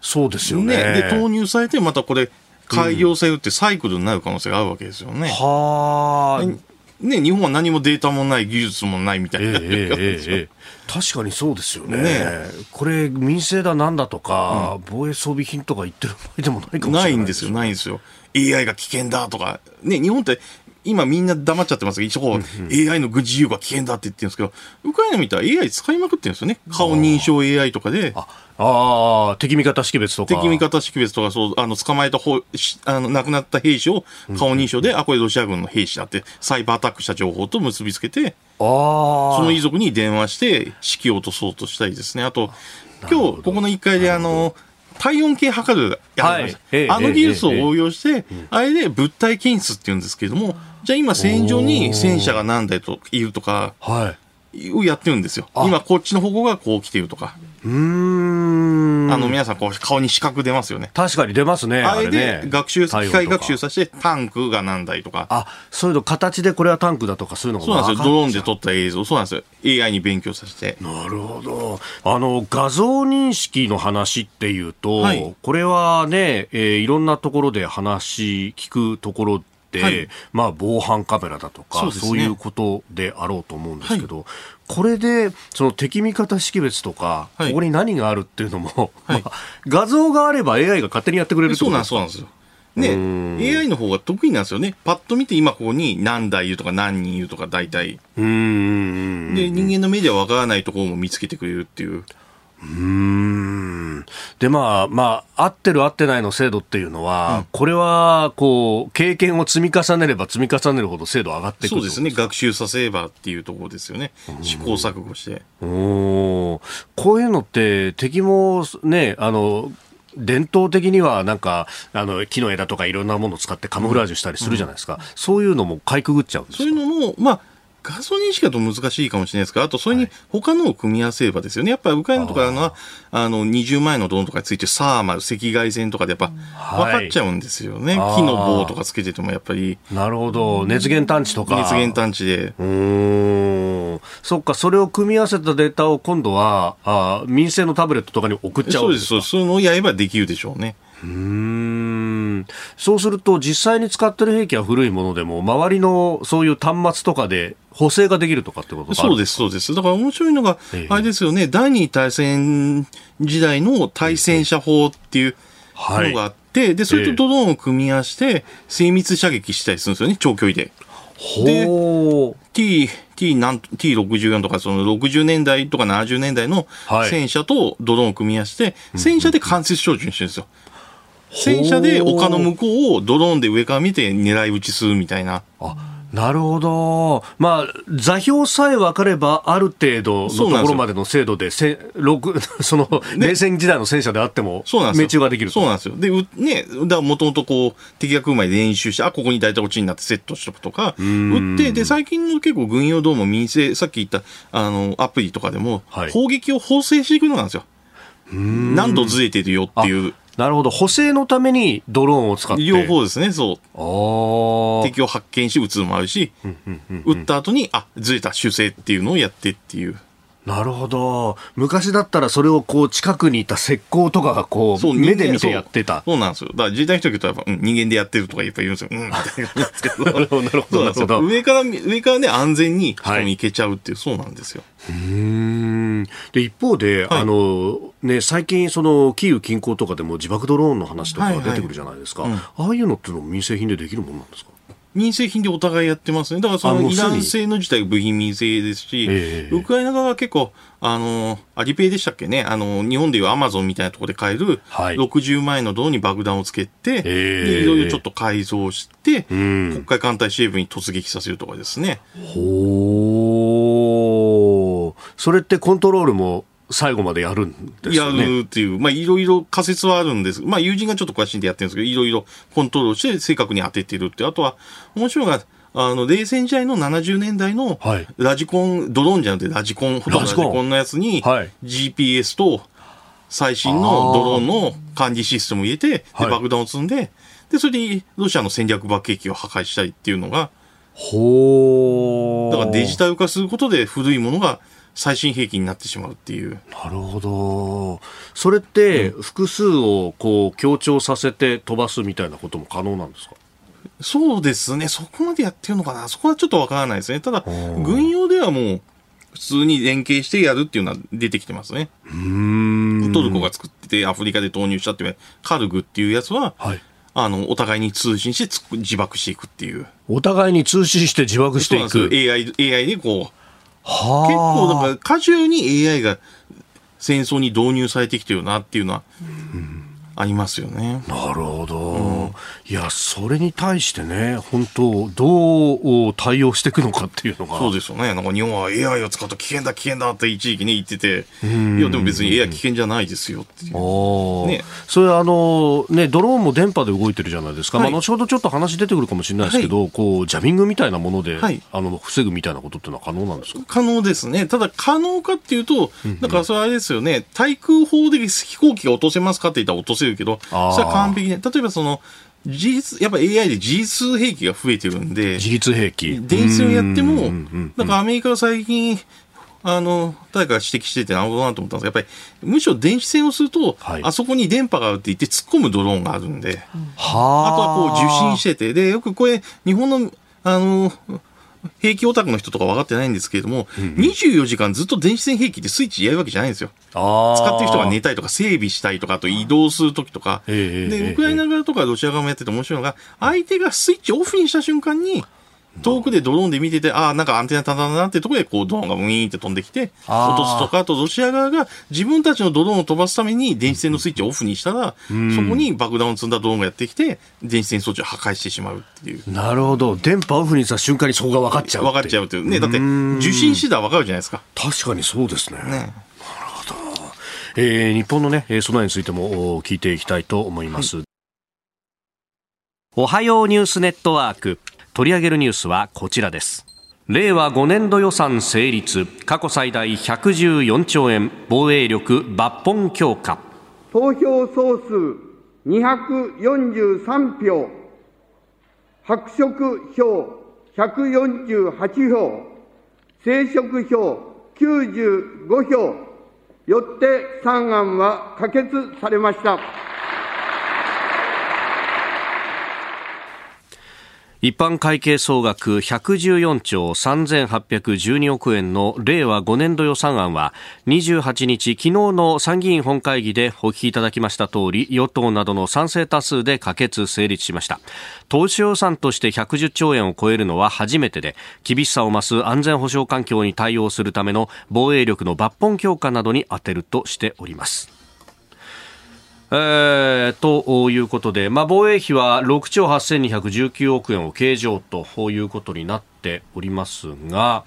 そうですよね。ね、で、投入されて、またこれ、改良されるってサイクルになる可能性があるわけですよね。はあ。ね、日本は何もデータもない、技術もないみたいな。ええええええ (laughs) 確かにそうですよね。ねこれ、民生だなんだとか、防衛装備品とか言ってる場合でもないかもしれな。いんですよ、ないんですよ。AI が危険だとか、ね、日本って、今みんな黙っちゃってますけど、一応 AI の軍事用が危険だって言ってるんですけど、ウクライナ見たら AI 使いまくってるんですよね。顔認証 AI とかで、ああ、敵味方識別とか。敵味方識別とか、そう、あの、捕まえた方、しあの、亡くなった兵士を顔認証で、あ、これロシア軍の兵士だって、サイバーアタックした情報と結びつけて、ああ。その遺族に電話して、指揮を落とそうとしたりですね。あと、今日、ここの1階で、あの、体温計測るやりました、はいええあの技術を応用して、あれで物体検出っていうんですけれども、じゃあ今戦場に戦車が何台といるとか、はい。をやってるんですよ。今こっちの方向がこう来てるとか。うーん。あの皆さんこう顔に四角出ますよね。確かに出ますね。あれねで学習、機械学習ささせてタンクが何台とか。あ、そういうの形でこれはタンクだとかそういうのがそうなんですよ。ドローンで撮った映像。そうなんですよ。AI に勉強させて。なるほど。あの、画像認識の話っていうと、はいこれはね、えーいろんなところで話聞くところで、はいまあ、防犯カメラだとかそ,、そうねいうことであろうと思うんですけど、これで、その敵味方識別とか、はいここに何があるっていうのも、(laughs) まあ画像があれば AI が勝手にやってくれるってそうなんです、ことですかそうなんですよ。ね、AI の方が得意なんですよね。パッと見て今ここに何台いるとか何人いるとか大体。うーん。で、人間の目ではわからないところも見つけてくれるっていう。うーん。でまあまあ合ってる合ってないの制度っていうのは、これはこう経験を積み重ねれば積み重ねるほど精度上がっていくそうですね。学習させればっていうところですよね。試行錯誤して。おー。こういうのって敵もねあの伝統的にはなんかあの木の枝とかいろんなものを使ってカモフラージュしたりするじゃないですか、そういうのもかいくぐっちゃうんですか？そういうのも、まあ、ガソリンしかと難しいかもしれないですが、あとそれに他のを組み合わせればですよね。やっぱりウクライナとかのは、あの、20万円のドローンとかについてサーマル、赤外線とかでやっぱ分かっちゃうんですよね。はい木の棒とかつけててもやっぱりなるほど。熱源探知とか。熱源探知で。うーん。そっか、それを組み合わせたデータを今度は、あ民生のタブレットとかに送っちゃそううんですか？そうですそういうのをやればできるでしょうね。うーん。そうすると実際に使ってる兵器は古いものでも周りのそういう端末とかで補正ができるとかってことそうです、そうです。だから面白いのがええ、あれですよね、第二次大戦時代の対戦車砲っていうはい。のがあって、で、それとドローンを組み合わせて、精密射撃したりするんですよね、長距離で。ほう。T、T なん T64 とか、その60年代とか70年代のはい。戦車とドローンを組み合わせて、戦車で間接照準にしてるんですよ。戦車で丘の向こうをドローンで上から見て狙い撃ちするみたいな。あなるほど、まあ、座標さえ分かれば、ある程度のところまでの精度で、せ六 (laughs) その冷戦時代の戦車であっても、そうなんですよ。命中ができるそうなんですよ。で、うね、だもともとこう、敵が来る前に練習して、あ、ここに大体落ちになってセットしとくとか、撃って、で、最近の結構軍用ドーム民生、さっき言った、あの、アプリとかでも、はい砲撃を縫製していくのなんですよ。何度ずれてるよっていう。なるほど、補正のためにドローンを使って。両方ですね、そう。敵を発見し撃つのもあるし、撃った後に、あ、ずれた修正っていうのをやってっていう。なるほど。昔だったらそれをこう近くにいた石膏とかがこう目で見てやってた。そうなんですよ。だから自衛人とやっぱ、うん、人間でやってるとかやっぱ言うんですよ。うん、みたいな感じですけど。なるほど、なるほど。上から、上からね、安全に人はいに行けちゃうっていう、そうなんですよ。うーんで一方で、はいあのね、最近、そのキーウ近郊とかでも自爆ドローンの話とか出てくるじゃないですか、うんああいうのってのも民生品でできるものなんですか？民生品でお互いやってますね。だからそのイラン製の自体が部品民生ですし、ええウクライナ側は結構、あの、アリペイでしたっけね、あの、日本でいうアマゾンみたいなところで買える、はい。60万円の銅に爆弾をつけて、ええでいろいろちょっと改造して、ん。国海艦隊司令部に突撃させるとかですね。ほー。それってコントロールも最後までやるんですやよね。るっていう、まあいろいろ仮説はあるんです。まあ友人がちょっと詳しいんでやってるんですけど、いろいろコントロールして正確に当ててるって。あとは、面白いのが、あの、冷戦時代の70年代のはい。ラジコン、ドローンじゃなくてラジコン、ラジコン。のやつに、はい。GPS と最新のドローンの管理システムを入れて、はい。で爆弾を積んで、で、それでロシアの戦略爆撃機を破壊したりっていうのが、ほー。だからデジタル化することで古いものが最新兵器になってしまうっていう。なるほど。それって複数をこう強調させて飛ばすみたいなことも可能なんですか？そうですね。そこまでやってるのかなそこはちょっとわからないですね。ただ、軍用ではもう、普通に連携してやるっていうのは出てきてますね。トルコが作っててアフリカで投入したっていうカルグっていうやつは、はい。あの、お互いに通信して自爆していくっていう。お互いに通信して自爆していく。AI、AI でこう、はあ結構だから過重に AI が戦争に導入されてきてるなっていうのは、ありますよね。なるほど、いや、それに対してね、本当、どう対応していくのかっていうのが。そうですよね。なんか日本は AI を使うと危険だ危険だって一時期ね言ってて、いやでも別に AI 危険じゃないですよっていう。ね。それあの、ね、ドローンも電波で動いてるじゃないですか、はい。まあ、後ほどちょっと話出てくるかもしれないですけど、こうジャミングみたいなもので、はい。あの防ぐみたいなことっていうのは可能なんですか？可能ですね。ただ可能かっていうと、だからそれあれですよね、対空砲で飛行機が落とせますかって言ったら落とせるけど、それは完璧ね。例えばその、事実、やっぱ AI で事実兵器が増えてるんで、自立兵器。電子をやってもうんからアメリカは最近、あの、誰かが指摘しててなるほどなと思ったんですが、やっぱり、むしろ電子戦をすると、はい。あそこに電波があるって言って突っ込むドローンがあるんで、はあとはこう受信してて、で、よくこれ、日本の、あの、兵器オタクの人とか分かってないんですけれども、24時間ずっと電子戦兵器ってスイッチやるわけじゃないんですよ。使使ってる人が寝たりとか整備したりとか、あと移動するときとか。で、ウクライナ側とかロシア側もやってて面白いのが、相手がスイッチオフにした瞬間に、遠くでドローンで見てて、ああ、なんかアンテナ立たなってところで、こう、ドローンがウィーンって飛んできて、落とすとか、あとロシア側が自分たちのドローンを飛ばすために電子戦のスイッチをオフにしたら、そこに爆弾を積んだドローンがやってきて、電子戦装置を破壊してしまうっていう。なるほど。電波オフにした瞬間にそこが分かっちゃう分かっちゃうう。っていう。ね、だって、受信してたら分かるじゃないですか。確かにそうですね。ね。えー日本のね、えー備えについてもお聞いていきたいと思います。おはようニュースネットワーク。取り上げるニュースはこちらです。令和5年度予算成立過去最大114兆円防衛力抜本強化投票総数243票白色票148票生色票95票よって3案は可決されました。一般会計総額114兆3812億円の令和5年度予算案は28日昨日の参議院本会議でお聞きいただきました通り与党などの賛成多数で可決成立しました。当初予算として110兆円を超えるのは初めてで厳しさを増す安全保障環境に対応するための防衛力の抜本強化などに充てるとしております。えー、ということで、まあ、防衛費は6兆8219億円を計上ということになっておりますが、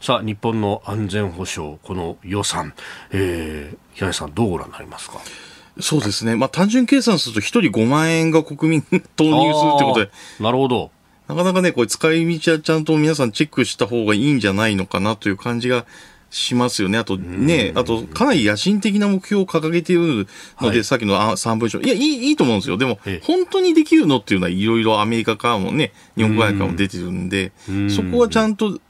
さあ、日本の安全保障、この予算、えー、平井さん、どうご覧になりますか？そうですね。まあ、単純計算すると、1人5万円が国民投入するってことで。なるほど。なかなかね、これ使い道はちゃんと皆さんチェックした方がいいんじゃないのかなという感じがしますよね。あとね、あとかなり野心的な目標を掲げているので、はい、さっきの三文書。いや、いい、いいと思うんですよ。でも、本当にできるのっていうのはいろいろアメリカからもね、日本からも出てるんで、そこはちゃんと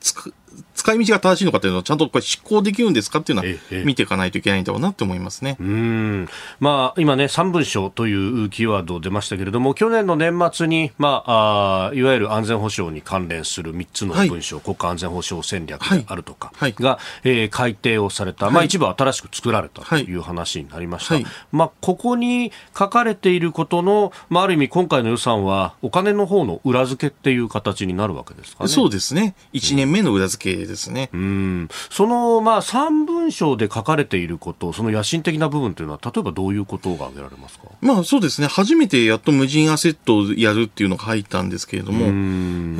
つく、使い道が正しいのかっていうのはちゃんとこれ執行できるんですかっていうのは見ていかないといけないんだろうなって思いますね。うんまあ、今ね、3文書というキーワード出ましたけれども、去年の年末に、まあ、あいわゆる安全保障に関連する3つの文書、はい、国家安全保障戦略であるとかが、はいはい、えー、改定をされた、まあ、一部新しく作られたという話になりました。まあ、ここに書かれていることの、まあ、ある意味今回の予算はお金の方の裏付けっていう形になるわけですかね。そうですね。1年目の裏付けですね。うん。その、まあ、3文章で書かれていること、その野心的な部分というのは、例えばどういうことが挙げられますか、まあ、そうですね、初めてやっと無人アセットをやるっていうのが入ったんですけれども、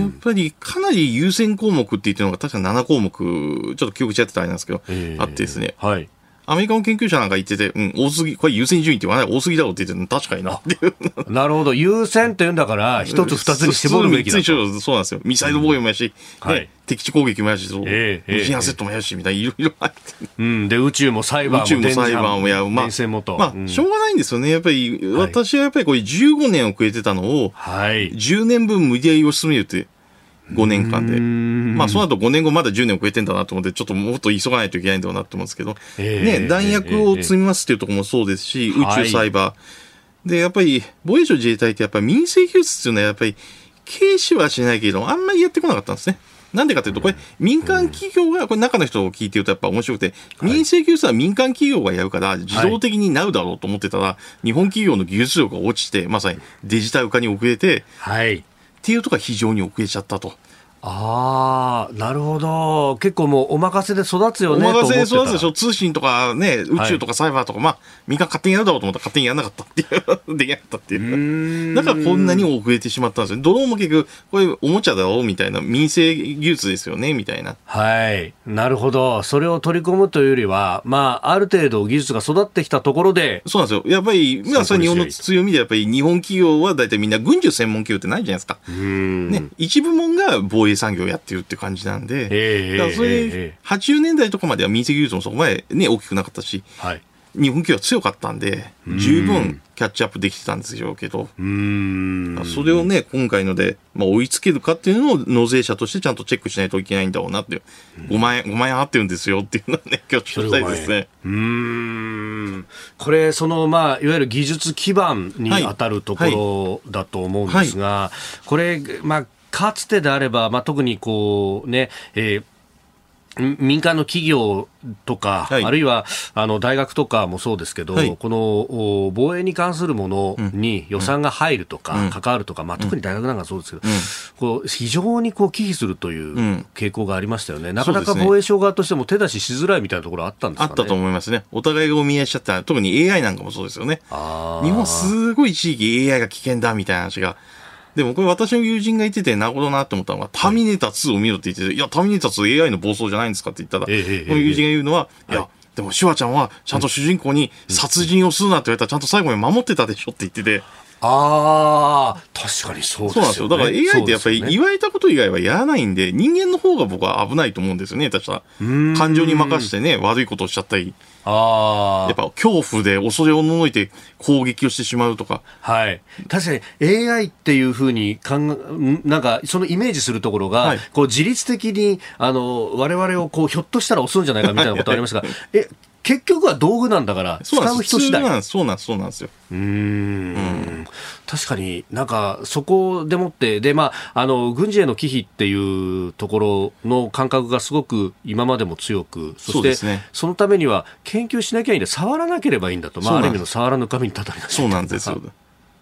やっぱりかなり優先項目って言ってるのが、確か7項目、ちょっと記憶しちゃってたあれなんですけど、えー、あってですね。はいアメリカの研究者なんか言ってて、うん、多すぎ、これ優先順位って言わない、多すぎだろうって言って確かになっていう。(laughs) なるほど。優先って言うんだから、(laughs) 一つ二つに絞るべきだと。そうなんですよ。ミサイル防衛もやし、うん、はい、敵地攻撃もやし、えー、無人アセットもやし、みたいな、いろいろあって。うん、で、宇宙もサイバーも。宇宙もサイバーもやる。まあ、まあ、しょうがないんですよね。やっぱり、私はやっぱりこれ15年遅れてたのを、はい、10年分無理やりを進めるって、5年間で。まあ、その後5年後まだ10年を超えてんだなと思って、ちょっともっと急がないといけないんだろうなと思うんですけど、えー、ね、弾薬を積みますっていうところもそうですし、宇宙サイバー。はい、で、やっぱり、防衛省自衛隊ってやっぱり民生技術っていうのはやっぱり、軽視はしないけれども、あんまりやってこなかったんですね。なんでかというと、これ、民間企業が、これ中の人を聞いてるとやっぱ面白くて、民生技術は民間企業がやるから、自動的になるだろうと思ってたら、日本企業の技術力が落ちて、まさにデジタル化に遅れて、はい。っていうとか非常に遅れちゃったと。ああ、なるほど。結構もうお任せで育つよね。お任せで育つでしょ？通信とかね、宇宙とかサイバーとか、はい、まあ、みんな勝手にやるだろうと思ったら勝手にやらなかったっていう、できなかったっていう。だからこんなに遅れてしまったんですよ。ドローンも結局、これおもちゃだろうみたいな、民生技術ですよね、みたいな。はい。なるほど。それを取り込むというよりは、まあ、ある程度技術が育ってきたところで。そうなんですよ。やっぱり、まあ、それ日本の強みで、やっぱり日本企業は大体みんな軍需専門企業ってないじゃないですか。ね。一部門が防衛衛産業をやってるって感じなんで、えー、だからそれ、えー、80年代とかまでは民生技術もそこまでね、大きくなかったし、はい、日本企業は強かったんで、十分キャッチアップできてたんですよけど、うん。それをね、今回ので、まあ、追いつけるかっていうのを納税者としてちゃんとチェックしないといけないんだろうなって、5万円、5万円合ってるんですよっていうのはね、今日聞きたいですね。うん。これ、その、まあ、いわゆる技術基盤に当たるところだと思うんですが、はい。はい、これ、まあ、かつてであれば、まあ、特にこうね、えー民間の企業とか、はい、あるいはあの大学とかもそうですけど、はい、この防衛に関するものに予算が入るとか、うん、関わるとか、まあ、特に大学なんかそうですけど、うん、こう非常にこう忌避するという傾向がありましたよね、うん、なかなか防衛省側としても手出ししづらいみたいなところあったんですか、ね、あったと思いますね、お互いがお見合いしちゃった、特に AI なんかもそうですよね、日本、すごい地域 AI が危険だみたいな話が。でもこれ私の友人が言ってて、なるほどなって思ったのが、ターミネーター2を見ろって言ってて、いや、ターミネーター2 AI の暴走じゃないんですかって言ったら、この友人が言うのは、い。や、でもシュワちゃんはちゃんと主人公に殺人をするなって言われたらちゃんと最後に守ってたでしょって言ってて、ああ、確かにそうですよ、ね、そうなんですよ。だから AI ってやっぱり言われたこと以外はやらないんで、人間の方が僕は危ないと思うんですよね、確か。感情に任せてね、悪いことをしちゃったり。ああ。やっぱ恐怖で恐れをののいて攻撃をしてしまうとか。はい。確かに AI っていうふうに考え、なんかそのイメージするところが、はい、こう自律的に、あの、我々をこうひょっとしたら押すんじゃないかみたいなことありますが、(laughs) え、結局は道具なんだから、使う人次第。そうなんそうなんですよ。うんうん。確かになんかそこでもって、で、まあ、あの、軍事への忌避っていうところの感覚がすごく今までも強く、そしてそ、ね,、のためには研究しなきゃいいんだ、触らなければいいんだと、まあ、ある意味の触らぬ神にたたりなそうなんですよ。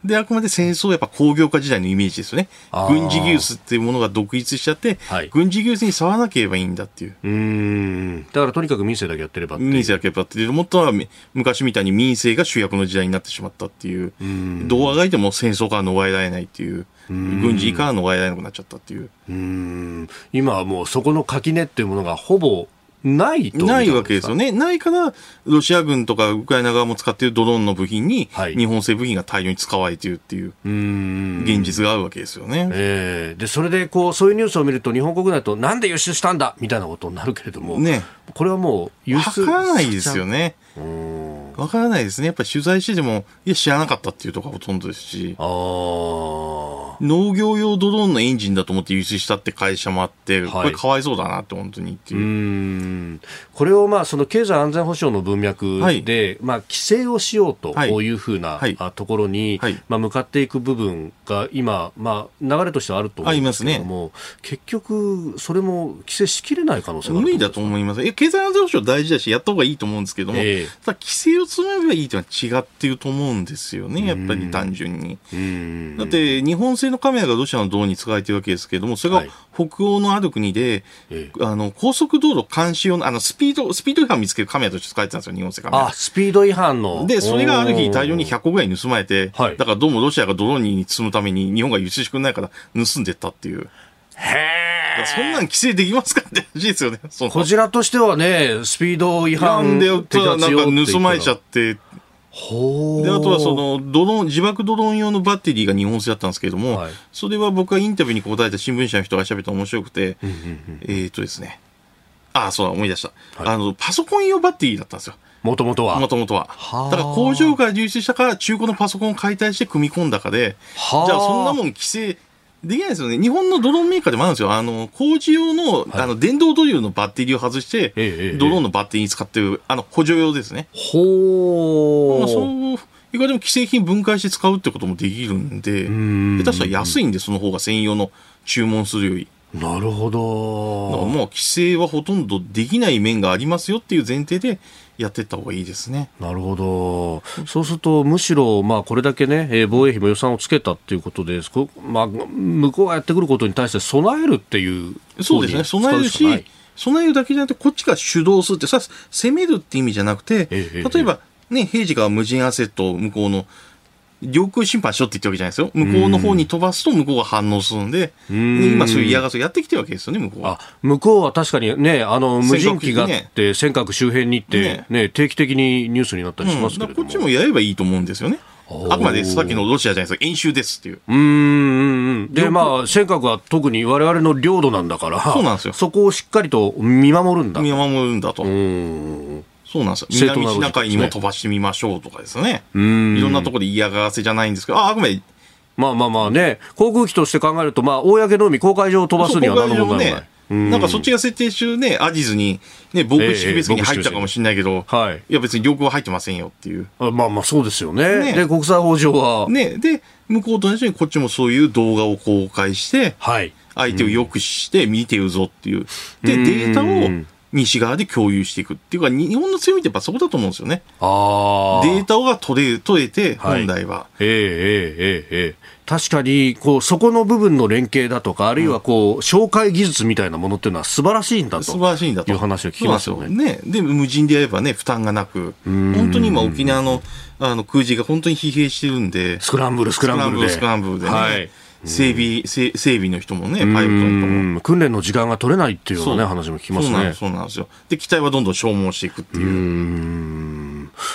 で、あくまで戦争はやっぱ工業化時代のイメージですよね。軍事技術っていうものが独立しちゃって、はい、軍事技術に触らなければいいんだっていう。うん。だからとにかく民政だけやってれば民政だけやってればもっとは昔みたいに民政が主役の時代になってしまったっていう。うどうあがいても戦争から逃れられないっていう。軍事から逃れられなくなっちゃったっていう。うん今はもうそこの垣根っていうものがほぼないとないわけですよね。ないから、ロシア軍とかウクライナ側も使っているドローンの部品に、日本製部品が大量に使われているっていう、現実があるわけですよね。えー、で、それで、こう、そういうニュースを見ると、日本国内と、なんで輸出したんだみたいなことになるけれども、ね、これはもう、輸出。わからないですよね。わからないですね。やっぱり取材してても、いや、知らなかったっていうところがほとんどですし。ああ。農業用ドローンのエンジンだと思って輸出したって会社もあって、はい、これかわいそうだなって本当にっていう。これをまあその経済安全保障の文脈で、はい、まあ規制をしようとい。うふうな、はい、ところに、まあ向かっていく部分が今、まあ流れとしてはあると思うんですけども、ね、結局それも規制しきれない可能性が無理だと思います。経済安全保障大事だし、やった方がいいと思うんですけども、えー、ただ規制を詰めればいいというのは違っていると思うんですよね、やっぱり単純に。だって日本製のカメラがロシアのドローンに使われているわけですけれども、それが北欧のある国で、はい、あの高速道路監視用のあのスピード、スピード違反を見つけるカメラとして使われてたんですよ、日本製カメラ。あ、スピード違反の。で、それがある日大量に100個ぐらい盗まれて、はい、だからどうもロシアがドローンに積むために日本が輸出してくれないから盗んでったっていう。へそんなん規制できますかって話ですよね。(laughs) こちらとしてはね、スピード違反で、なんか盗まれちゃって、であとはそのドローン自爆ドローン用のバッテリーが日本製だったんですけれども、はい、それは僕がインタビューに答えた新聞社の人が喋ったら面白くて、えっ、とですね。ああそうだ思い出した、はい、あのパソコン用バッテリーだったんですよ。もともとは。もともとはだから工場から流出したから中古のパソコンを解体して組み込んだかでじゃあそんなもん規制できないですよね。日本のドローンメーカーでもあるんですよ。あの、工事用の、はい、あの、電動ドリルのバッテリーを外して、ええ、ドローンのバッテリーに使ってる、あの、補助用ですね。ほー。まあ、そう、意外でも既製品分解して使うってこともできるんで、下手したら安いんで、その方が専用の注文するより。なるほど。だからもう規制はほとんどできない面がありますよっていう前提でやっていった方がいいですね。なるほど。そうすると、むしろ、まあ、これだけね、えー、防衛費も予算をつけたっていうことで、まあ、向こうがやってくることに対して備えるっていうそうですね、備えるし、備えるだけじゃなくて、こっちが主導するって、さ、攻めるって意味じゃなくて、え例えば、ね、平時が無人アセットを向こうの領空侵犯しろって言ってるわけじゃないですよ。向こうの方に飛ばすと向こうが反応するんで、ん今そういう嫌がらせをやってきてるわけですよね、向こうは。向こうは確かにね、あの、無人機があって、尖閣周辺に行って、ね、ね、定期的にニュースになったりしますけど、うん、こっちもやればいいと思うんですよね。あくまでさっきのロシアじゃないですか、演習ですっていう。うん。で、まあ、尖閣は特に我々の領土なんだから、そうなんですよ。そこをしっかりと見守るんだ。見守るんだと。うんそうなんですよ。南シナ海にも飛ばしてみましょうとかですね。いろんなところで嫌がらせじゃないんですけど、あ、あくまで。まあまあまあね、航空機として考えると、まあ、公の海、公海上を飛ばすには何の問題もない。なんかそっちが設定中ね、アジズに、ね、防空識別に入ったかもしれないけど、えー、はい、いや別に領空は入ってませんよっていう。あまあまあそうですよね。ねで、国際法上は。ね、で、向こうと同じようにこっちもそういう動画を公開して、はい、相手を抑止して見てるぞっていう。で、データを、西側で共有していくっていうか、日本の強みってやっぱそこだと思うんですよね。あデータが取れ取れて、本来は。はい、ええええええ確かに、こう、そこの部分の連携だとか、あるいはこう、紹介技術みたいなものっていうのは素晴らしいんだと。素晴らしいんだと。いう話を聞きますよね。ね。で、無人でやればね、負担がなく、本当に今沖縄の、あの、空自が本当に疲弊してるんで。スクランブル、スクランブルで。スクランブルでね。はい整備、整備の人もね、パイロットの人も。訓練の時間が取れないっていうようなね、話も聞きますね。そうなんですよ。で、機体はどんどん消耗していくっていう。う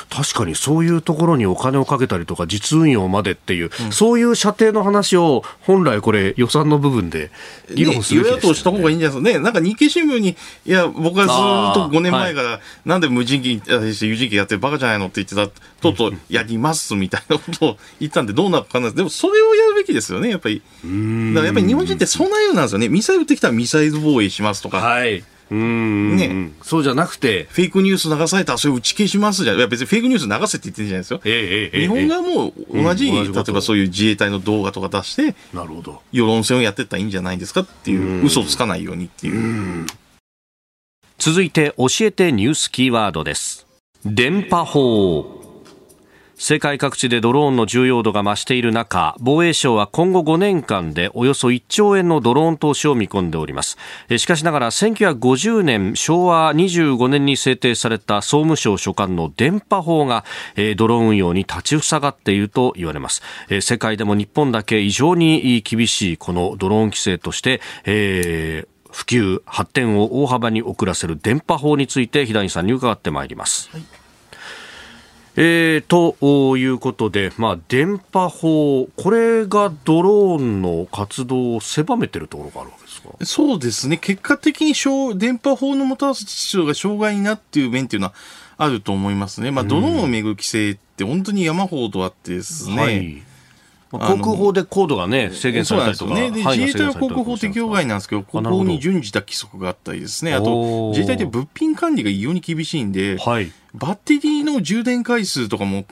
確かにそういうところにお金をかけたりとか実運用までっていう、うん、そういう射程の話を本来これ予算の部分で議論する、ね、与野党した方がいいんじゃないですかね。なんか日経新聞に、いや、僕はずっと5年前から、はい、なんで無人機、有人機やってバカじゃないのって言ってた、とうとうやりますみたいなことを言ったんでどうなるかなでもそれをやるべきですよね、やっぱり。だからやっぱり日本人ってそんなようなんですよね。ミサイルってきたらミサイル防衛しますとか。はい。うんね、そうじゃなくて、フェイクニュース流されたらそれ打ち消しますじゃん。いや別にフェイクニュース流せって言ってるんじゃないですよ。えーえー、日本がもう同じ、うん、例えばそういう自衛隊の動画とか出して、なるほど。世論戦をやってったらいいんじゃないですかっていう、う嘘つかないようにっていう。う続いて教えてニュースキーワードです。電波法。世界各地でドローンの重要度が増している中防衛省は今後5年間でおよそ1兆円のドローン投資を見込んでおります。しかしながら1950年昭和25年に制定された総務省所管の電波法がドローン運用に立ちふさがっていると言われます。世界でも日本だけ異常に厳しいこのドローン規制として、えー普及、発展を大幅に遅らせる電波法について、平井さんに伺ってまいります。はい。えー、ということで、まあ、電波法、これがドローンの活動を狭めてるところがあるわけですか？そうですね、結果的に電波法のもたらす秩序が障害になっている面っていうのはあると思いますね、まあ、ドローンをめぐる規制って本当に山ほどあってですね。はい。航空法で高度がね、制限されたりとか。ね、で自衛隊は航空法適用外なんですけど、ここに準じた規則があったりですね。あと、自衛隊って物品管理が異様に厳しいんで、はい、バッテリーの充電回数とかも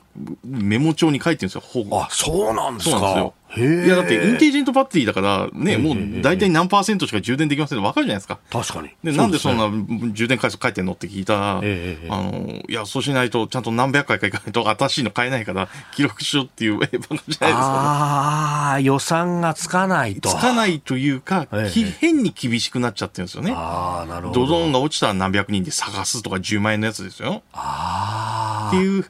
メモ帳に書いてるんですよ、あ、そうなんですか。そうなんですよ。いや、だってインテリジェントバッテリーだから、ね、もう大体何パーセントしか充電できませんって分かるじゃないですか。確かに。で、なんでそんな充電回数書いてんの？って聞いたら、あの、いや、そうしないと、ちゃんと何百回かいかないと新しいの買えないから、記録しろっていう、え、バカじゃないですか、ああ、予算がつかないと。つかないというか、変に厳しくなっちゃってるんですよね。ああ、なるほど。ドローンが落ちたら何百人で探すとか10万円のやつですよ。ああ。っていう。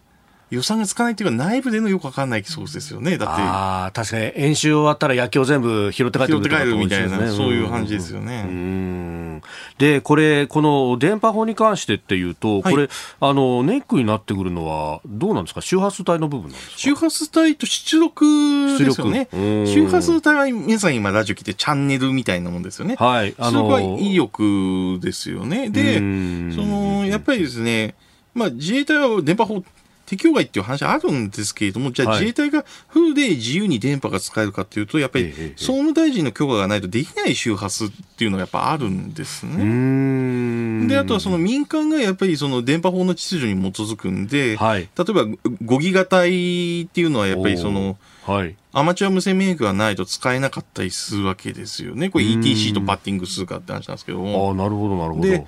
予算がつかないっていうか、内部でのよくわかんないソースですよね。だって。ああ、確かに演習終わったら野球を全部拾って帰ってくる、拾って帰るみたいな、そういう感じですよね。うん。で、これ、この電波法に関してっていうと、はい、これ、あの、ネックになってくるのは、どうなんですか？周波数帯の部分なんですか？周波数帯と出力ですよね。周波数帯は皆さん今ラジオ聞いてチャンネルみたいなもんですよね。はい。あのそれは威力ですよね。で、その、やっぱりですね、まあ、自衛隊は電波法適用外っていう話あるんですけれども、じゃあ自衛隊がフルで自由に電波が使えるかっていうと、やっぱり総務大臣の許可がないとできない周波数っていうのがやっぱあるんですね。で、あとはその民間がやっぱりその電波法の秩序に基づくんで、はい、例えば5ギガ帯っていうのはやっぱりその、はい、アマチュア無線免疫がないと使えなかったりするわけですよね。これ ETC とバッティングするかって話なんですけども。ああ、なるほど、なるほど。で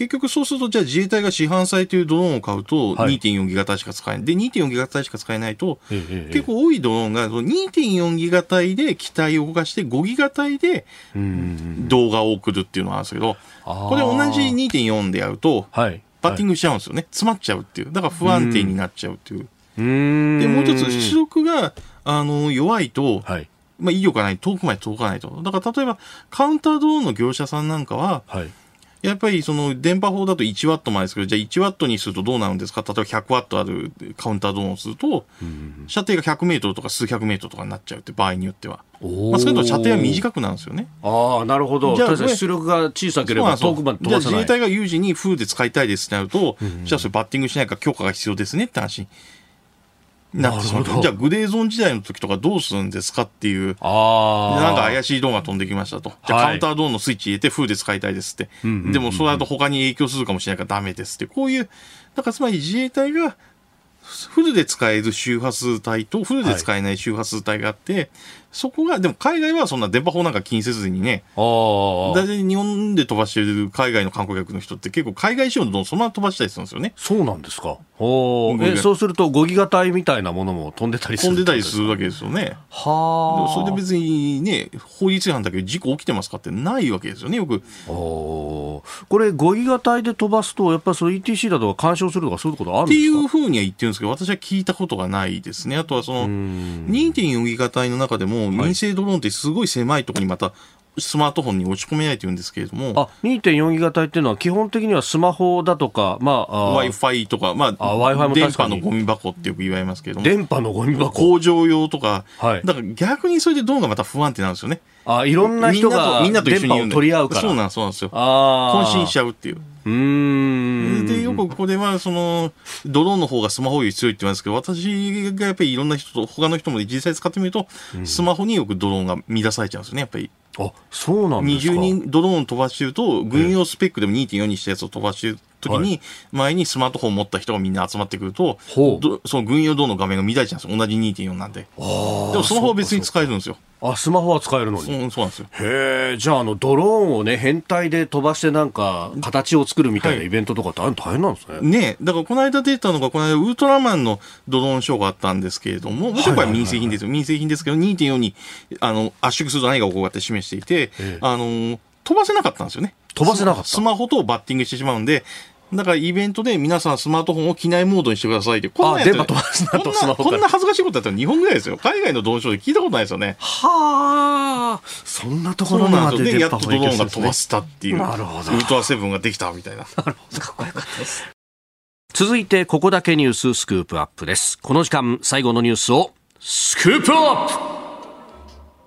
結局そうすると、じゃあ自衛隊が市販されているドローンを買うと、2.4ギガ帯しか使えない。で、2.4ギガ帯しか使えないと、結構多いドローンが2.4ギガ帯で機体を動かして、5ギガ帯で動画を送るっていうのがあるんですけど、これ同じ2.4でやると、バッティングしちゃうんですよね。詰まっちゃうっていう。だから不安定になっちゃうっていう。で、もう一つ、出力が、あの、弱いと、はいまあ、威力がない、遠くまで届かないと。だから例えば、カウンタードローンの業者さんなんかは、はい、やっぱりその電波法だと1ワットまでですけど、じゃあ1ワットにするとどうなるんですか？例えば100ワットあるカウンタードローンをすると、射程が100メートルとか数百メートルとかになっちゃうって場合によっては。まあ、それと射程は短くなるんですよね。ああ、なるほど。じゃあ、出力が小さければ遠くまで飛ばさない。じゃあ自衛隊が有事にフーで使いたいですってなると、じゃあそれバッティングしないから許可が必要ですねって話なってしまうじゃあグレーゾーン時代の時とかどうするんですかっていう、あなんか怪しいドーンが飛んできましたと。じゃあカウンタードーンのスイッチ入れて風で使いたいですって。でもそれだと他に影響するかもしれないからダメですって。こういう、だからつまり自衛隊がフルで使える周波数帯とフルで使えない周波数帯があって、はい、そこが、でも海外はそんな電波法なんか気にせずにね、大体日本で飛ばしてる海外の観光客の人って結構海外仕様のそのまま飛ばしたりするんですよね。そうなんですか？おえそうすると5ギガ帯みたいなものも飛んでたりする飛んでたりするわけですよね。はあ。それで別にね、法律違反だけど事故起きてますかってないわけですよね、よく。おこれ5ギガ帯で飛ばすと、やっぱりその ETC だとか干渉するとかそういうことあるんですか？っていうふうには言ってるんですけど、私は聞いたことがないですね。あとはその2.4ギガ帯の中でも、民生ドローンってすごい狭いところにまたスマートフォンに落ち込めないというんですけれども。あ、2.4ギガ帯っていうのは基本的にはスマホだとか、まあ、Wi-Fi とか、まあ、Wi-Fi も電波のゴミ箱ってよく言われますけれども。電波のゴミ箱工場用とか、はい、だから逆にそれでどうがまた不安定なんですよね。あ、いろんな人がみんなと一緒に取り合うから。そうなんそうなんですよ。渾身しちゃうっていう。うん。で、よくこれは、その、ドローンの方がスマホより強いって言いますけど、私がやっぱりいろんな人と、他の人も実際使ってみると、うん、スマホによくドローンが乱されちゃうんですよね、やっぱり。あ、そうなんですか ?20 人ドローン飛ばしてると、軍用スペックでも2.4にしたやつを飛ばしてる時に、前にスマートフォンを持った人がみんな集まってくると、その軍用ドの画面が乱れちゃうんですよ。同じ2.4なんで。でもスマホは別に使えるんですよ。あ、スマホは使えるのに？そうそうなんですよ。へえ、じゃあ、あの、ドローンをね、変態で飛ばしてなんか、形を作るみたいなイベントとかってあるの？大変なんですね。はい、ねだからこの間出たのが、この間ウルトラマンのドローンショーがあったんですけれども、もちろんこれは民生品ですよ。民生品ですけど、2.4に、あの、圧縮すると何が起こるかって示していて、あの、飛ばせなかったんですよね。飛ばせなかったスマホとバッティングしてしまうんで、だからイベントで皆さんスマートフォンを機内モードにしてくださいって。こんな電波飛ばすなとスマホこんな恥ずかしいことやったら日本ぐらいですよ。海外の道場で聞いたことないですよね。はあ。そんなところまででやっとドローンが飛ばせたっていう。なるほど。ウルトラセブンができたみたいな。なるほど。かっこよかったです。続いて、ここだけニューススクープアップです。この時間、最後のニュースを、スクープアップ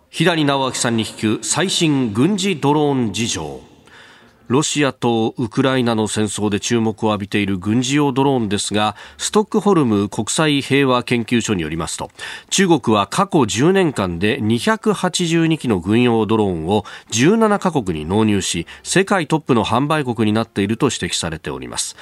左直明さんに聞く最新軍事ドローン事情。ロシアとウクライナの戦争で注目を浴びている軍事用ドローンですがストックホルム国際平和研究所によりますと中国は過去10年間で282機の軍用ドローンを17カ国に納入し世界トップの販売国になっていると指摘されております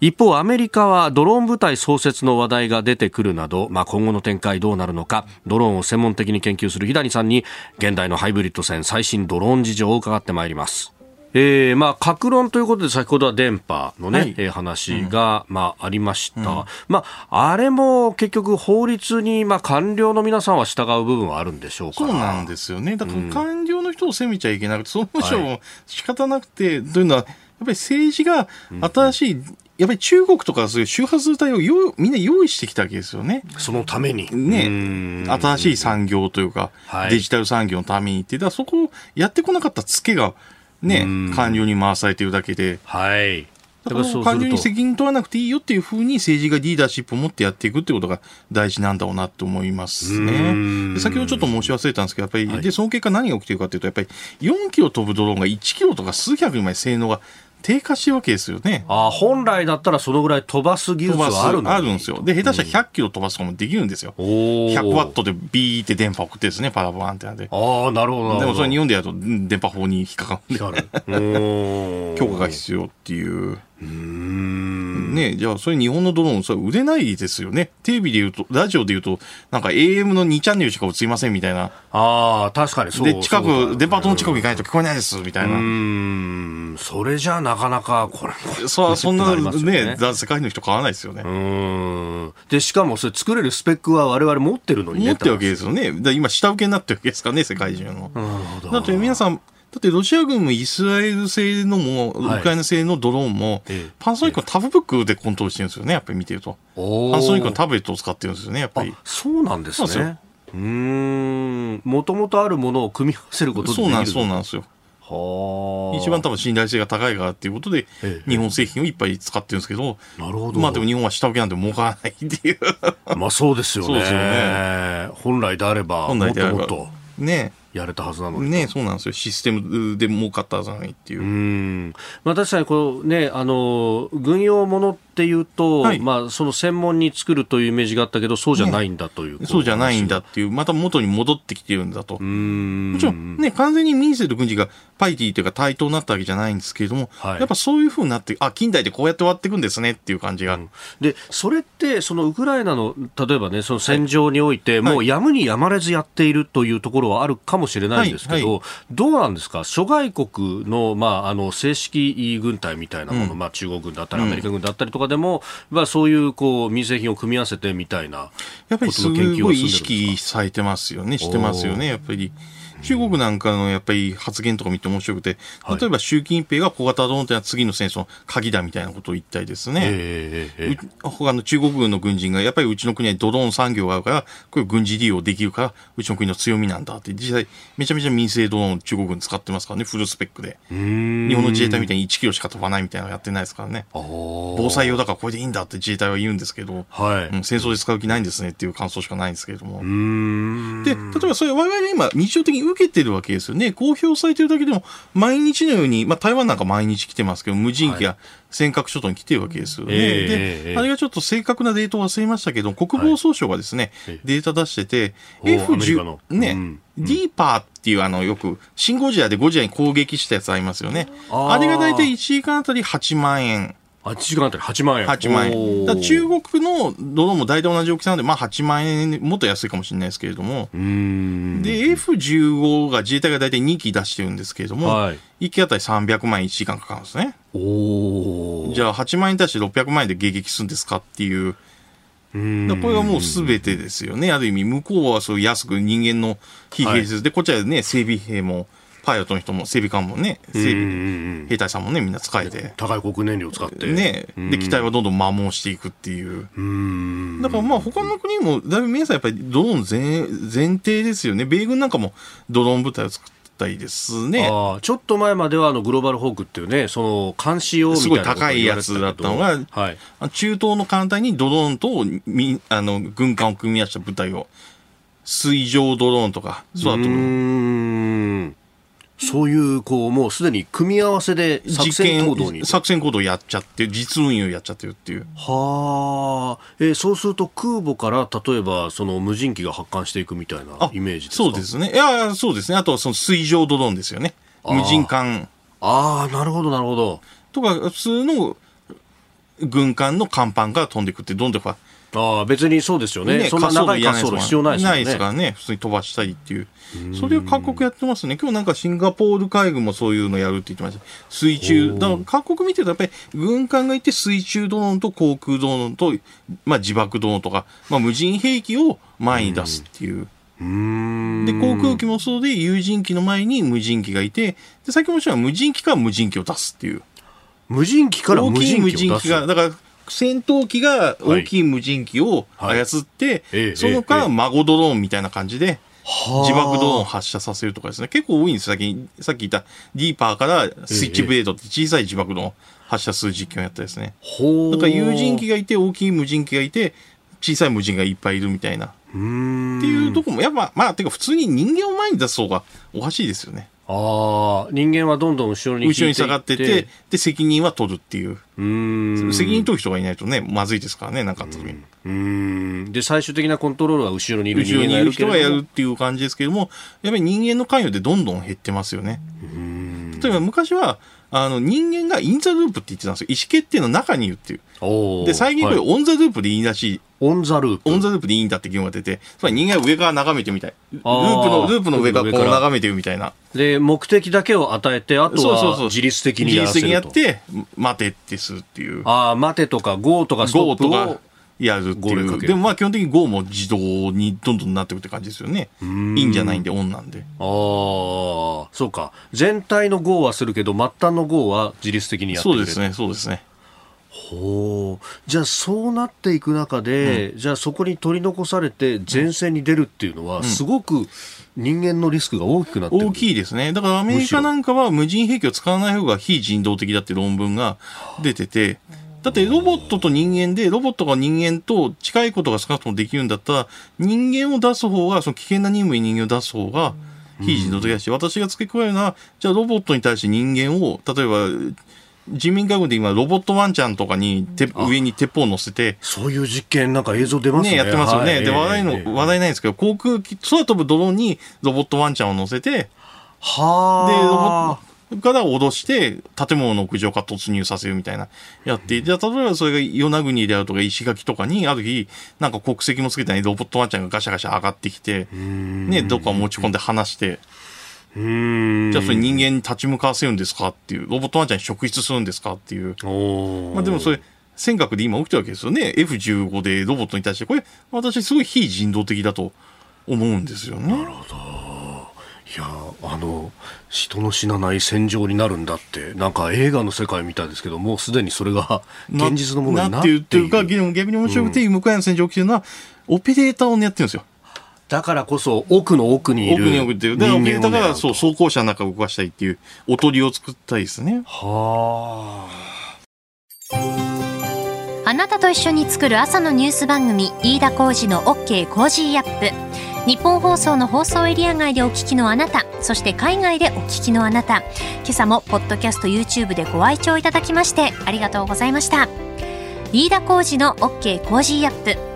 一方、アメリカはドローン部隊創設の話題が出てくるなど、まあ、今後の展開どうなるのか、ドローンを専門的に研究する日谷さんに、現代のハイブリッド戦最新ドローン事情を伺ってまいります。えー、まあ、格論ということで先ほどは電波のね、はい、えー、話が、うん、まあ、ありました。うん、まあ、あれも結局法律に、まあ、官僚の皆さんは従う部分はあるんでしょうか？そうなんですよね。だから官僚の人を責めちゃいけなくて、総務省も仕方なくて、というのは、やっぱり政治が新しい、うんやっぱり中国とかそういう周波数帯をよみんな用意してきたわけですよね。そのために。ね。新しい産業というか、デジタル産業のためにって、だそこをやってこなかったツケがね、官僚に回されてるだけで。はい。だから官僚に責任問わなくていいよっていうふうに政治がリーダーシップを持ってやっていくってことが大事なんだろうなと思いますね。先ほどちょっと申し忘れたんですけど、やっぱり、はい、で、その結果何が起きてるかというと、やっぱり4キロ飛ぶドローンが1キロとか数百にまで性能が低下してるわけですよね。あ本来だったらそのぐらい飛ばす技術はあるあるんですよ。で、下手したら100キロ飛ばすこともできるんですよ。うん、100ワットでビーって電波送ってですね、パラボランテナで。ああ、なるほど。でもそれ日本でやると電波法に引っかかるんで。許可 (laughs) が必要っていう。ねじゃあ、それ日本のドローン、それ売れないですよね。テレビで言うと、ラジオで言うと、なんか AM の2チャンネルしか映りませんみたいな。ああ、確かにそうで、近く、デパートの近く行かないと聞こえないです、みたいな。うん、それじゃなかなか、これ、そそんなね、世界の人買わないですよね。うん。で、しかもそれ作れるスペックは我々持ってるのにね。持ってるわけですよね。今、下請けになってるわけですからね、世界中の。なるほど。だって皆さん、だってロシア軍もイスラエル製のも、ウクライナ製のドローンも、パナソニックのタブブックでコントロールしてるんですよね、やっぱり見てると。パナソニックのタブレットを使ってるんですよね、やっぱり。そうなんですね。うん。もともとあるものを組み合わせることでそうなんそうなんですよ。は一番多分信頼性が高いからっていうことで、日本製品をいっぱい使ってるんですけど、なるほど。まあでも日本は下請けなんて儲からないっていう。まあそうですよね。そうですよね。本来であれば、本来であればもっともっと。ねやれたはずなのに。ねそうなんですよ。システムで儲かったはずなのにっていう。うん。まあ確かにこうね、あの、軍用ものっていうと、はい、まあその専門に作るというイメージがあったけど、そうじゃないんだという、ね、そうじゃないんだっていう、また元に戻ってきてるんだと。もちろんね、完全に民生と軍事がパイティというか対等になったわけじゃないんですけれども、はい、やっぱそういうふうになって、あ、近代でこうやって終わっていくんですねっていう感じが。うん、で、それって、そのウクライナの、例えばね、その戦場において、はい、もうやむにやまれずやっているというところはあるかもしれないんですけど、ど、どうなんですか、諸外国の,、まあ、あの正式軍隊みたいなもの、うん、まあ、中国軍だったり、アメリカ軍だったりとかでも、まあ、そういうこう民生品を組み合わせてみたいなやっぱりすごい意識されてますよね、してますよね、やっぱり。中国なんかのやっぱり発言とか見て面白くて、例えば習近平が小型ドローンというのは次の戦争の鍵だみたいなことを言ったりですね、えー、他の中国軍の軍人がやっぱりうちの国はドローン産業があるから、これ軍事利用できるから、うちの国の強みなんだって、実際めちゃめちゃ民生ドローン中国軍使ってますからね、フルスペックで。日本の自衛隊みたいに1キロしか飛ばないみたいなのやってないですからね。防災用だからこれでいいんだって自衛隊は言うんですけど、はい、うん、戦争で使う気ないんですねっていう感想しかないんですけれども。で、例えばそれ我々が今日常的に受けてるわけですよね。公表されてるだけでも、毎日のように、まあ台湾なんか毎日来てますけど、無人機が尖閣諸島に来てるわけですよね。で、あれがちょっと正確なデータを忘れましたけど、国防総省がですね、はい、データ出してて、F10、ね、うん、ディーパーっていうあの、よく、シンゴジラでゴジラに攻撃したやつありますよね。あれが大体1時間あたり8万円。8時間あたり8万円。8万円。だ中国のドローンも大体同じ大きさなんで、まあ8万円、もっと安いかもしれないですけれども。で、F15 が自衛隊が大体2機出してるんですけれども、はい、1機あたり300万円1時間かかるんですね。おじゃあ8万円に対して600万円で迎撃するんですかっていう。これはもうすべてですよね。ある意味、向こうはそう安く人間の非兵術で、はい、こっちはね、整備兵も、パイロットの人も整備官もね、整備兵隊さんもね、みんな使えて。高い国燃料使って。ね。で、機体はどんどん摩耗していくっていう。だからまあ他の国も、だいぶ皆さんやっぱりドローン前前提ですよね。米軍なんかもドローン部隊を作ったりですね。ちょっと前まではあのグローバルホークっていうね、その監視用みたいなすごい高いやつだったのが、はい、中東の艦隊にドローンとみあの軍艦を組み合わせた部隊を、水上ドローンとか、そうだと思う。そういう、こう、もうすでに組み合わせで作戦行動に。作戦行動やっちゃって、実運用やっちゃってるっていう。はあ。えー、そうすると空母から例えば、その無人機が発艦していくみたいなイメージですか？そうですね。いや、そうですね。あとはその水上ドローンですよね。無人艦。ああ、なるほど、なるほど。とか、普通の軍艦の甲板から飛んでいくって、どんどんああ、別にそうですよね。ねそんな長い滑走路必要ないですよね。ないですからね。普通に飛ばしたりっていう。それを各国やってますね。今日なんかシンガポール海軍もそういうのやるって言ってました。水中。だから各国見てるとやっぱり軍艦がいて水中ドローンと航空ドローンと、まあ自爆ドローンとか、まあ無人兵器を前に出すっていう。で、航空機もそうで、有人機の前に無人機がいて、で、先ほどした無人機から無人機を出すっていう。無人機から無人機を出すが、だから、戦闘機が大きい無人機を操って、はいはい、その間、孫ドローンみたいな感じで、自爆ドローンを発射させるとかですね。結構多いんですさっき、さっき言ったディーパーからスイッチブレードって小さい自爆ドローン発射する実験をやったですね。だから有人機がいて、大きい無人機がいて、小さい無人がいっぱいいるみたいな。っていうとこも、やっぱ、まあ、てか普通に人間を前に出す方がおかしいですよね。ああ、人間はどんどん後ろに後ろに下がってて、で、責任は取るっていう。うん責任取る人がいないとね、まずいですからね、なんかあった時に。うん。で、最終的なコントロールは後ろにいる人間がいる人がやるっていう感じですけども、やっぱり人間の関与でどんどん減ってますよね。例えば昔は、あの、人間が in the loop って言ってたんですよ。意思決定の中にいるっていう。で、最近これ on the loop でいいらしい。 on the loop on the loop でいいんだって議論が出て、つまり人間は上から眺めてみたい。ループの、ループの上からこう眺めてるみたいな。で、目的だけを与えて、あとは自律的にやらせると。自律的にやって、待てってするっていう。ああ、待てとか、ゴーとかストップを。やるっていう。でもまあ基本的に GO も自動にどんどんなっていくって感じですよね。いいんじゃないんで、オンなんで。ああ、そうか。全体の GO はするけど、末端の GO は自律的にやってる。そうですね、そうですね。ほう。じゃあそうなっていく中で、うん、じゃあそこに取り残されて前線に出るっていうのは、すごく人間のリスクが大きくなって大きいですね。だからアメリカなんかは無人兵器を使わない方が非人道的だって論文が出てて、だってロボットと人間で、ロボットが人間と近いことが少なくともできるんだったら、人間を出す方が、その危険な任務に人間を出す方が、非人道的だし、私が付け加えるのは、じゃあロボットに対して人間を、例えば、人民海軍で今、ロボットワンちゃんとかにて上に鉄砲を乗せて、そういう実験、なんか映像出ますね。ねやってますよね。はい、で、話題の、えー、話題ないんですけど、航空機、空飛ぶドローンにロボットワンちゃんを乗せて、はで、ロボット、から脅して、建物の屋上から突入させるみたいな、やって、じゃあ、例えばそれが与那国であるとか石垣とかに、ある日、なんか国籍もつけてないロボットワンちゃんがガシャガシャ上がってきて、ね、どっか持ち込んで離して、じゃあそれ人間に立ち向かわせるんですかっていう、ロボットワンちゃんに職質するんですかっていう。まあでもそれ、尖閣で今起きてるわけですよね。F15 でロボットに対して、これ、私すごい非人道的だと思うんですよね。なるほど。いやあの人の死なない戦場になるんだってなんか映画の世界みたいですけどもうすでにそれが現実のものになっているっていうか逆に面白くて、うん、向かいの戦場起きてるのはオペレーターをやってるんですよだからこそ奥の奥にいる奥に奥っていう。だから、フィルターがそう、走行車の中を動かしたいっていう、おとりを作ったいですね。はあ。あなたと一緒に作る朝のニュース番組、飯田浩二の OK コージーアップ。ニッポン放送の放送エリア外でお聞きのあなた、そして海外でお聞きのあなた、今朝もポッドキャスト YouTube でご愛聴いただきましてありがとうございました。飯田浩二の OK コージーアップ